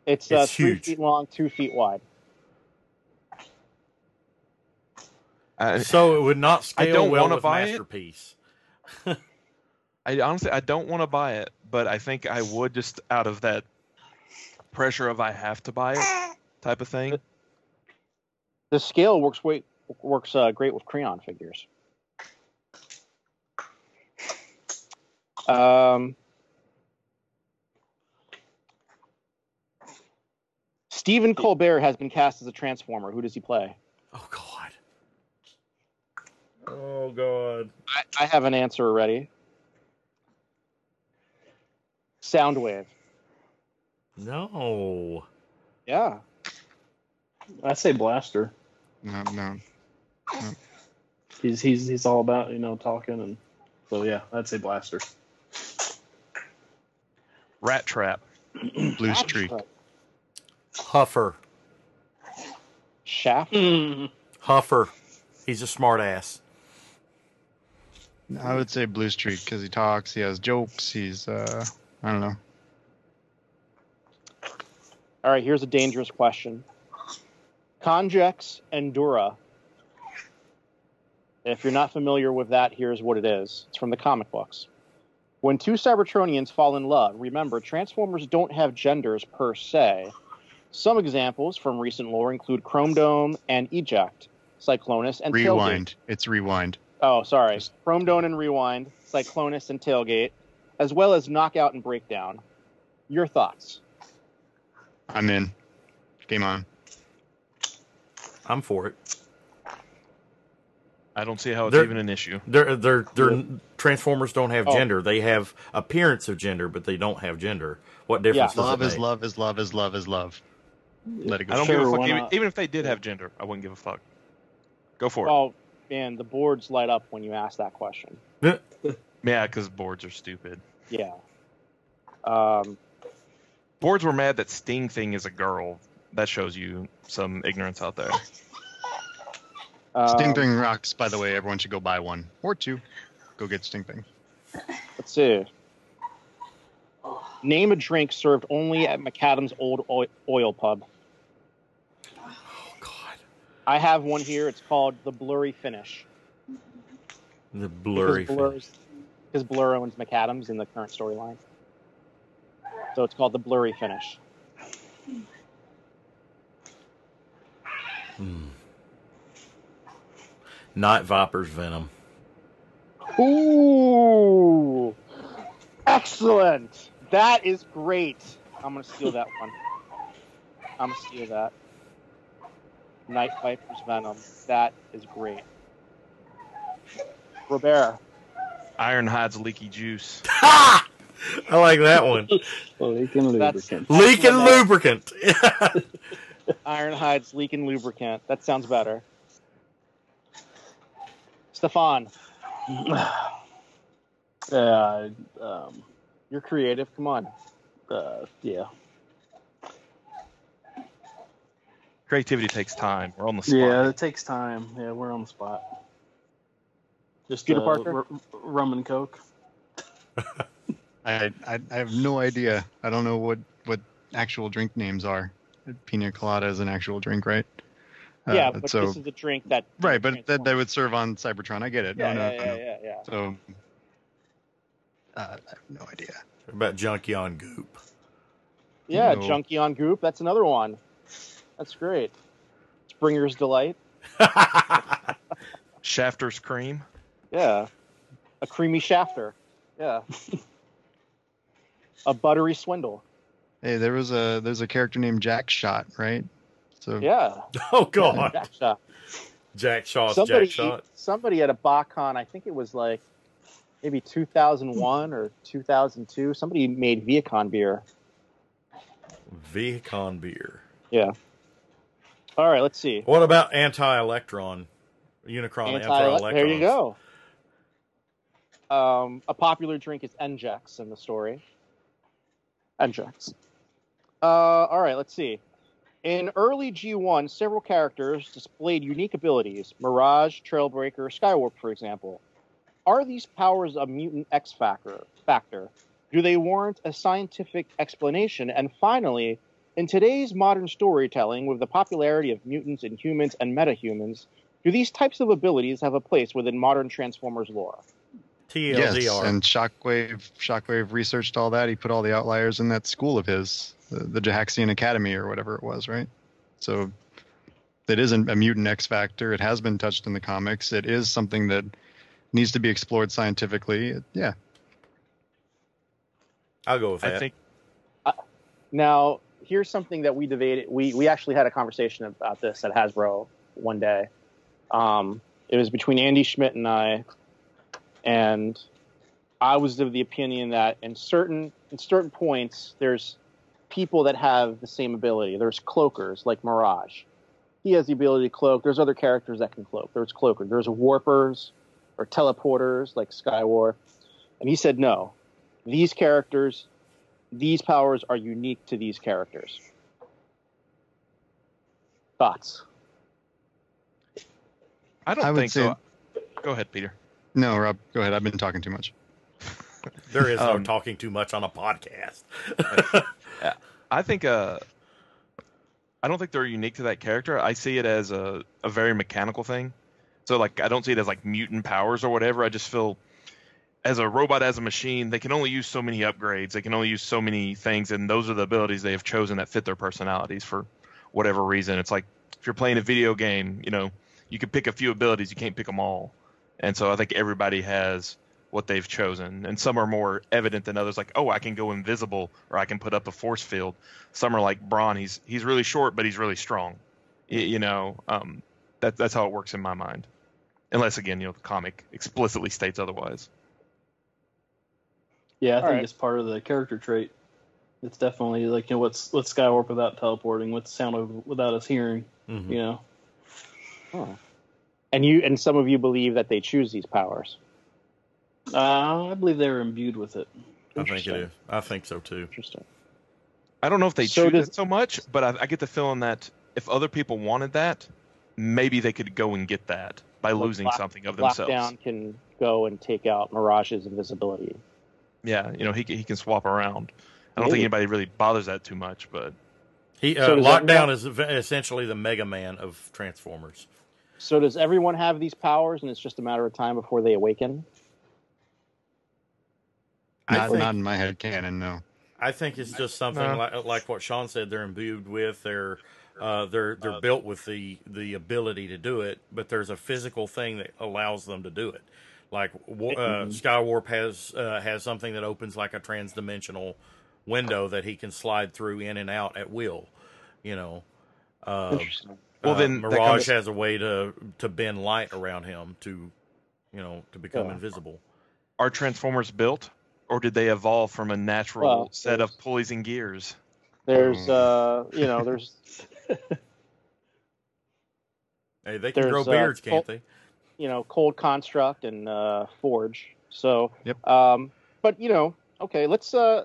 It's, uh, It's three huge. feet long, two feet wide. I, So it would not scale don't well wanna with buy it. Masterpiece. I honestly I don't want to buy it, but I think I would just out of that pressure of I have to buy it type of thing. The scale works great works uh, great with crayon figures. Um, Stephen Colbert has been cast as a Transformer. Who does he play? Oh God. Oh God. I, I have an answer already. Soundwave. No. Yeah. I say Blaster. No, no. He's he's he's all about you know talking and so yeah, I'd say Blaster. Rat Trap. Blue Streak. Huffer. Shaft. Huffer. He's a smart ass. I would say Blue Streak because he talks, he has jokes, he's uh, I don't know. All right, here's a dangerous question. Conjex and Dura. If you're not familiar with that, here's what it is. It's from the comic books. When two Cybertronians fall in love, remember, Transformers don't have genders per se. Some examples from recent lore include Chrome Dome and Eject, Cyclonus and Tailgate. Rewind. It's rewind. Oh, sorry. Chrome Dome and Rewind, Cyclonus and Tailgate, as well as Knockout and Breakdown. Your thoughts? I'm in. Game on. I'm for it. I don't see how it's They're- even an issue. They're, they're, they're, Transformers don't have Oh. gender. They have appearance of gender, but they don't have gender. What difference Yeah. does Love it is make? love is love is love is love. Let it go. I don't Sure, give a fuck. Even, even if they did have gender, I wouldn't give a fuck. Go for it. Oh, man, the boards light up when you ask that question. Yeah, because boards are stupid. Yeah. Um, Boards were mad that Sting Thing is a girl. That shows you some ignorance out there. Sting um, Thing rocks, by the way. Everyone should go buy one or two. Go get Sting Thing. Let's see. Name a drink served only at Maccadam's Old Oil, oil Pub. Oh, God. I have one here. It's called the Blurry Finish. The blurry. Because Blur's- Because Blur owns Maccadams in the current storyline. So it's called the Blurry Finish. Hmm. Night Viper's Venom. Ooh, excellent. That is great. I'm gonna steal that one. I'm gonna steal that. Night Viper's Venom. That is great. Robert. Ironhide's leaky juice. Ha! I like that one. Leaking That's- lubricant. Leaking lubricant. Ironhide's leaking lubricant. That sounds better. Stefan, Yeah, um, you're creative. Come on. uh, yeah, Creativity takes time. We're on the spot. yeah. It takes time. Yeah, we're on the spot. Just Peter uh, Parker? r- rum and coke. I, I I have no idea. I don't know what what actual drink names are. Pina colada is an actual drink, right? Uh, yeah, but so this is a drink that. right, but that they would serve on Cybertron. I get it. Yeah, no, no, yeah, no, yeah, no. yeah, yeah. So uh, I have no idea. About Junkie on Goop. Yeah, No. Junkie on Goop. That's another one. That's great. Springer's Delight. Shafter's cream. Yeah. A creamy shafter. Yeah. a buttery swindle. Hey, there was a there's a character named Jack Shot, right? So Yeah. oh, God. Jack shot. Jack Shaw's Somebody, Jack Shot. somebody at a BotCon, I think it was like maybe 2001 or 2002, somebody made Viacon beer. Vicon beer. Yeah. All right, let's see. What about Anti Electron? Unicron Anti Anti- Electron. there you go. Um, a popular drink is Engex in the story. Engex. Uh, all right, let's see. In early G1, several characters displayed unique abilities Mirage, Trailbreaker, Skywarp, for example. Are these powers a mutant X factor? factor? Do they warrant a scientific explanation? And finally, in today's modern storytelling, with the popularity of mutants and humans and metahumans, Do these types of abilities have a place within modern Transformers lore? TLDR. Yes, and Shockwave Shockwave researched all that. He put all the outliers in that school of his, the, the Jahaxian Academy or whatever it was, right? So it isn't a mutant X factor. It has been touched in the comics. It is something that needs to be explored scientifically. It- yeah, I'll go with that. I think Now, here's something that we debated. We we actually had a conversation about this at Hasbro one day. Um, it was between Andy Schmidt and I, and I was of the opinion that in certain in certain points, there's people that have the same ability. There's cloakers like Mirage. He has the ability to cloak. There's other characters that can cloak. There's cloakers. There's warpers or teleporters like Skywarp. And he said no. These characters these powers are unique to these characters. Thoughts? I don't I think so. Go ahead, Peter. No, Rob, go ahead. I've been talking too much. there is no Um, talking too much on a podcast. I think uh I don't think they're unique to that character. I see it as a, a very mechanical thing. So like I don't see it as like mutant powers or whatever. I just feel as a robot as a machine, they can only use so many upgrades. They can only use so many things and those are the abilities they have chosen that fit their personalities for whatever reason. It's like if you're playing a video game, you know, you can pick a few abilities, you can't pick them all. And so I think everybody has what they've chosen, and some are more evident than others. Like, oh, I can go invisible, or I can put up a force field. Some are like Brawn. He's he's really short, but he's really strong. Y- you know, um, that that's how it works in my mind. Unless again, you know, the comic explicitly states otherwise. Yeah, I think Alright. it's part of the character trait. It's definitely like you know what's what's Skywarp without teleporting, what's sound over without us hearing. Mhm. You know, Oh. And you and some of you believe that they choose these powers. uh, I believe they were imbued with it. I think it is. I think so too. Interesting. I don't know if they So choose does- it so much, but I, I get the feeling that if other people wanted that, maybe they could go and get that by losing Lock- something of themselves. Lockdown can go and take out Mirage's invisibility. Yeah, you know, he can- he can swap around. I don't Maybe. think anybody really bothers that too much, but He uh, So Lockdown is essentially the Mega Man of Transformers. So does everyone have these powers, and it's just a matter of time before they awaken? I Not, think- not in my head canon, no. I think it's just something No. like like what Sean said. They're imbued with. They're uh, they're they're built with the the ability to do it, but there's a physical thing that allows them to do it. Like wa- uh, Skywarp has uh, has something that opens like a transdimensional window that he can slide through in and out at will. You know. Uh, Interesting. Well, uh, then that Mirage comes- has a way to to bend light around him to, you know, to become Yeah. invisible. are Transformers built, or did they evolve from a natural Well, set of pulleys and gears? There's, uh, you know, there's Hey, they can There's, grow uh, beards, can't Col- they? you know, cold construct and uh, forge. So, Yep. um, but you know, okay, let's uh,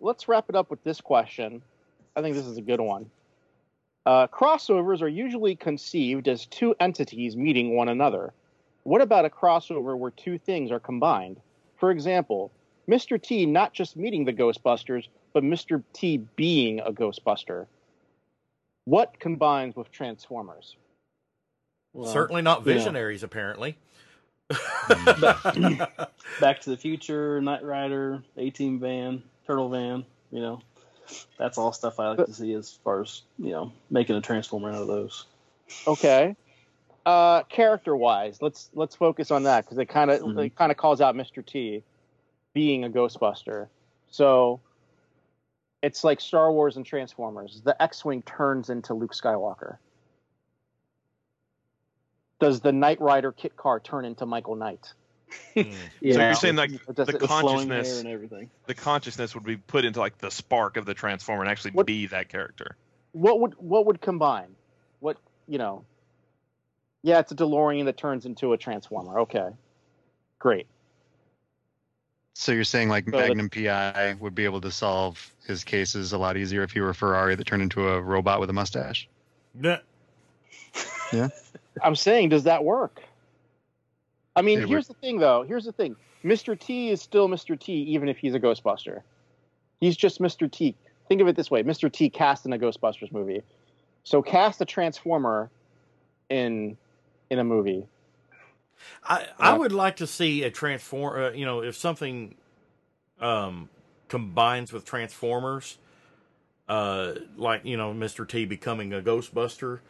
let's wrap it up with this question. I think this is a good one. Uh, crossovers are usually conceived as two entities meeting one another. What about a crossover where two things are combined? For example, Mr. T not just meeting the Ghostbusters, but Mr. T being a Ghostbuster. What combines with Transformers? Well, Certainly not you know. visionaries, apparently. Back to the Future, Knight Rider, A Team Van, Turtle Van. You know, that's all stuff I like to see as far as you know making a transformer out of those. Okay. Uh, character wise, let's let's focus on that because it kind of Mhm. it kind of calls out Mr. T being a Ghostbuster. So it's like Star Wars and Transformers. The X-wing turns into Luke Skywalker. Does the Knight Rider kit car turn into Michael Knight? Hmm. So you're saying like Or the it- the flowing hair consciousness, and everything. the consciousness would be put into like the spark of the transformer and actually What- be that character. what would what would combine? What you know? Yeah, it's a DeLorean that turns into a Transformer. Okay, great. So you're saying like So Magnum PI would be able to solve his cases a lot easier if he were a Ferrari that turned into a robot with a mustache? Yeah. yeah. I'm saying, does that work? I mean, It here's the thing, though. Here's the thing. Mr. T is still Mr. T, even if he's a Ghostbuster. He's just Mr. T. Think of it this way: Mr. T cast in a Ghostbusters movie. So cast a Transformer in in a movie. I I would like to see a transform. Uh, you know, if something um combines with Transformers, uh, like you know, Mr. T becoming a Ghostbuster.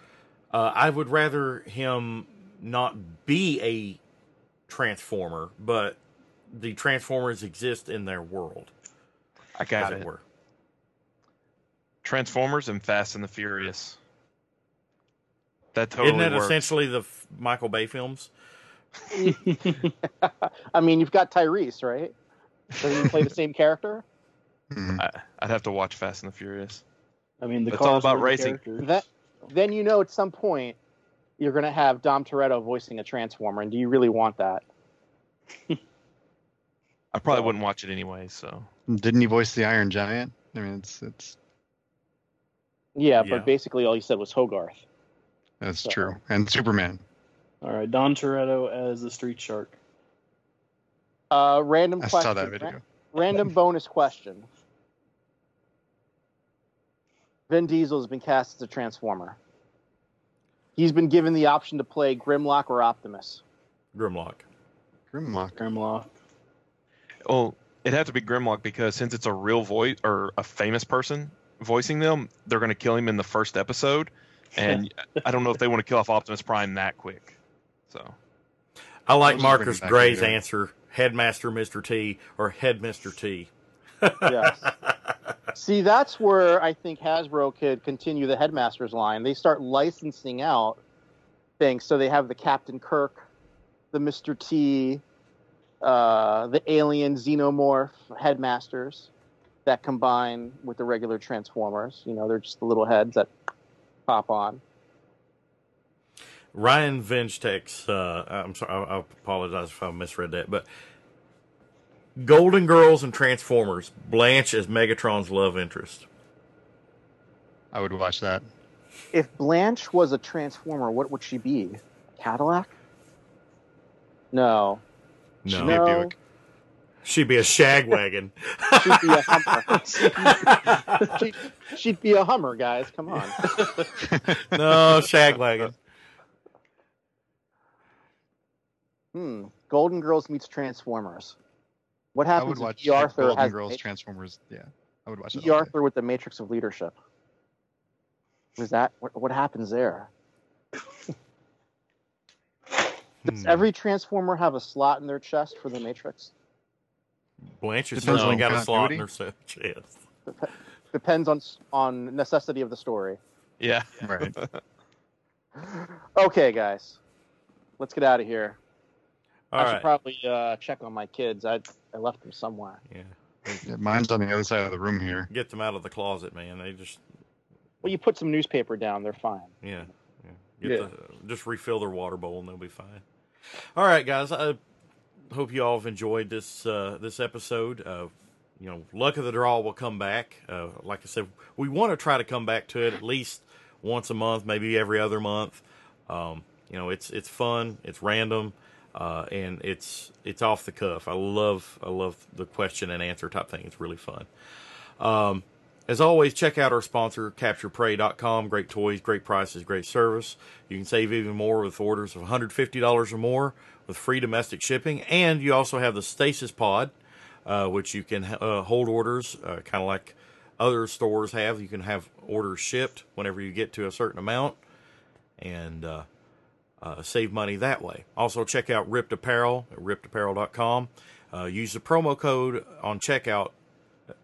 Uh, I would rather him not be a Transformer, but the Transformers exist in their world, I as got it it. were. Transformers and Fast and the Furious. That totally Isn't that works. essentially the Michael Bay films? I mean, you've got Tyrese, right? Doesn't he play the same character? Mhm. I, I'd have to watch Fast and the Furious. I mean, the It's all about racing. That then you know at some point you're going to have Dom Toretto voicing a Transformer, and do you really want that? I probably Well- wouldn't watch it anyway. So Didn't he voice the Iron Giant? I mean, it's it's Yeah, Yeah. but basically all he said was Hogarth. that's So- true. And Superman. All right, Dom Toretto as the Street Shark. Uh, random I question. saw that video. Random bonus question. Vin Diesel has been cast as a Transformer. He's been given the option to play Grimlock or Optimus. Grimlock. Grimlock. Grimlock. Oh, it'd have to be Grimlock because since it's a real voice or a famous person voicing them, they're going to kill him in the first episode, and I don't know if they want to kill off Optimus Prime that quick. So I like Marcus Gray's answer: Headmaster Mr. T or Head Mr. T. Yes. See, that's where I think Hasbro could continue the Headmasters line. They start licensing out things, so they have the Captain Kirk, the Mr. T, uh, the Alien Xenomorph Headmasters that combine with the regular Transformers. You know, they're just the little heads that pop on. Ryan Vengetex, uh, I'm sorry, I, I apologize if I misread that, but Golden Girls and Transformers, Blanche as Megatron's love interest. I would watch that. If Blanche was a Transformer, what would she be? Cadillac? No. She'd No, be a Buick. she'd be a shagwagon. She'd be a Hummer. she'd, she'd be a Hummer, guys. Come on. no, shagwagon. Hmm. Golden Girls meets Transformers. What I happens would if watch E. Arthur Golden has Girls Ma- Transformers. Yeah, I would watch that. E. all. Arthur with the Matrix of Leadership? Is that what, what happens there? Does Hmm. every Transformer have a slot in their chest for the Matrix? Blanche has Depends certainly on got a slot in continuity. her chest. Depends on on necessity of the story. yeah, Right. Okay, guys, let's get out of here. All I right. should probably uh, check on my kids. I I left them somewhere. yeah. Yeah, mine's on the other side of the room here. Get them out of the closet, man. They just, Well, you put some newspaper down, they're fine. yeah. yeah. Get Yeah. The, just refill their water bowl and they'll be fine. All right, guys. I hope you all have enjoyed this uh, this episode. Uh, you know, luck of the draw will come back. Uh, like I said, we want to try to come back to it at least once a month, maybe every other month. Um, you know, it's it's fun, it's random, uh, and it's it's off the cuff. I love I love the question and answer type thing. It's really fun. Um, as always, check out our sponsor, CapturePrey.com. Great toys, great prices, great service. You can save even more with orders of $150 or more with free domestic shipping. And you also have the Stasis Pod, uh, which you can uh, hold orders, uh, kind of like other stores have. You can have orders shipped whenever you get to a certain amount and uh, save money that way. Also, check out Ripped Apparel at rippedapparel.com. Uh, use the promo code on checkout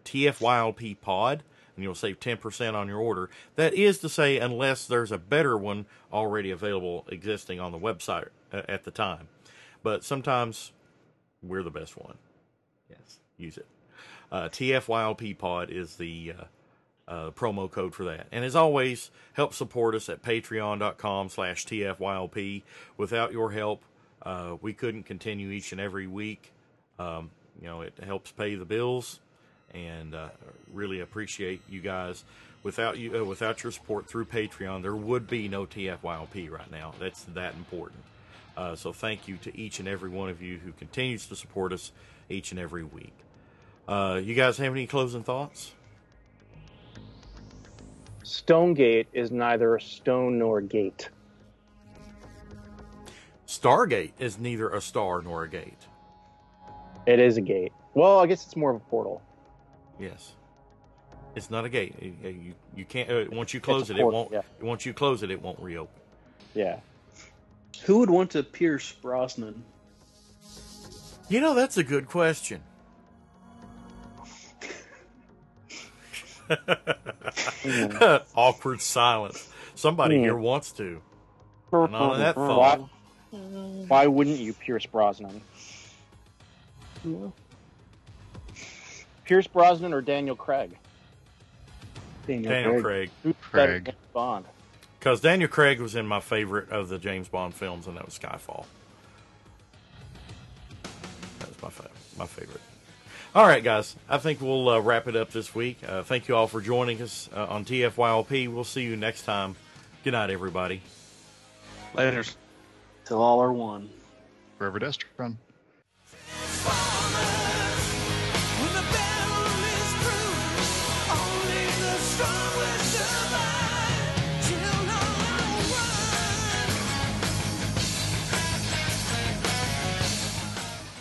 TFYLP pod, and you'll save 10% on your order. That is to say, unless there's a better one already available existing on the website uh, at the time. But sometimes we're the best one. Yes, use it. Uh, TFYLP pod is the uh, uh, promo code for that. And as always, help support us at patreon.com slash TFYLP. Without your help, uh, we couldn't continue each and every week. Um, you know, it helps pay the bills and uh, really appreciate you guys. Without you, uh, without your support through Patreon, there would be no TFYLP right now. That's that important. Uh, so thank you to each and every one of you who continues to support us each and every week. Uh, you guys have any closing thoughts? Stonegate is neither a stone nor a gate. Stargate is neither a star nor a gate. It is a gate. Well, I guess it's more of a portal. Yes. It's not a gate. You, you, you can't. Uh, once you close a it, it won't. yeah. Once you close it, it won't reopen. Yeah. Who would want to pierce Brosnan? You know, that's a good question. Awkward silence. Somebody Hmm. here wants to. And on that Why, thought, why wouldn't you Pierce Brosnan? Pierce Brosnan or Daniel Craig? Daniel Craig. Who's Craig. Bond? Because Daniel Craig was in my favorite of the James Bond films, and that was Skyfall. That was my, fa- my favorite. All right, guys. I think we'll uh, wrap it up this week. Uh, thank you all for joining us uh, on TFYLP. We'll see you next time. Good night, everybody. Later. Till all are one. Forever Destron.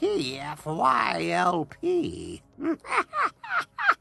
TFYLP.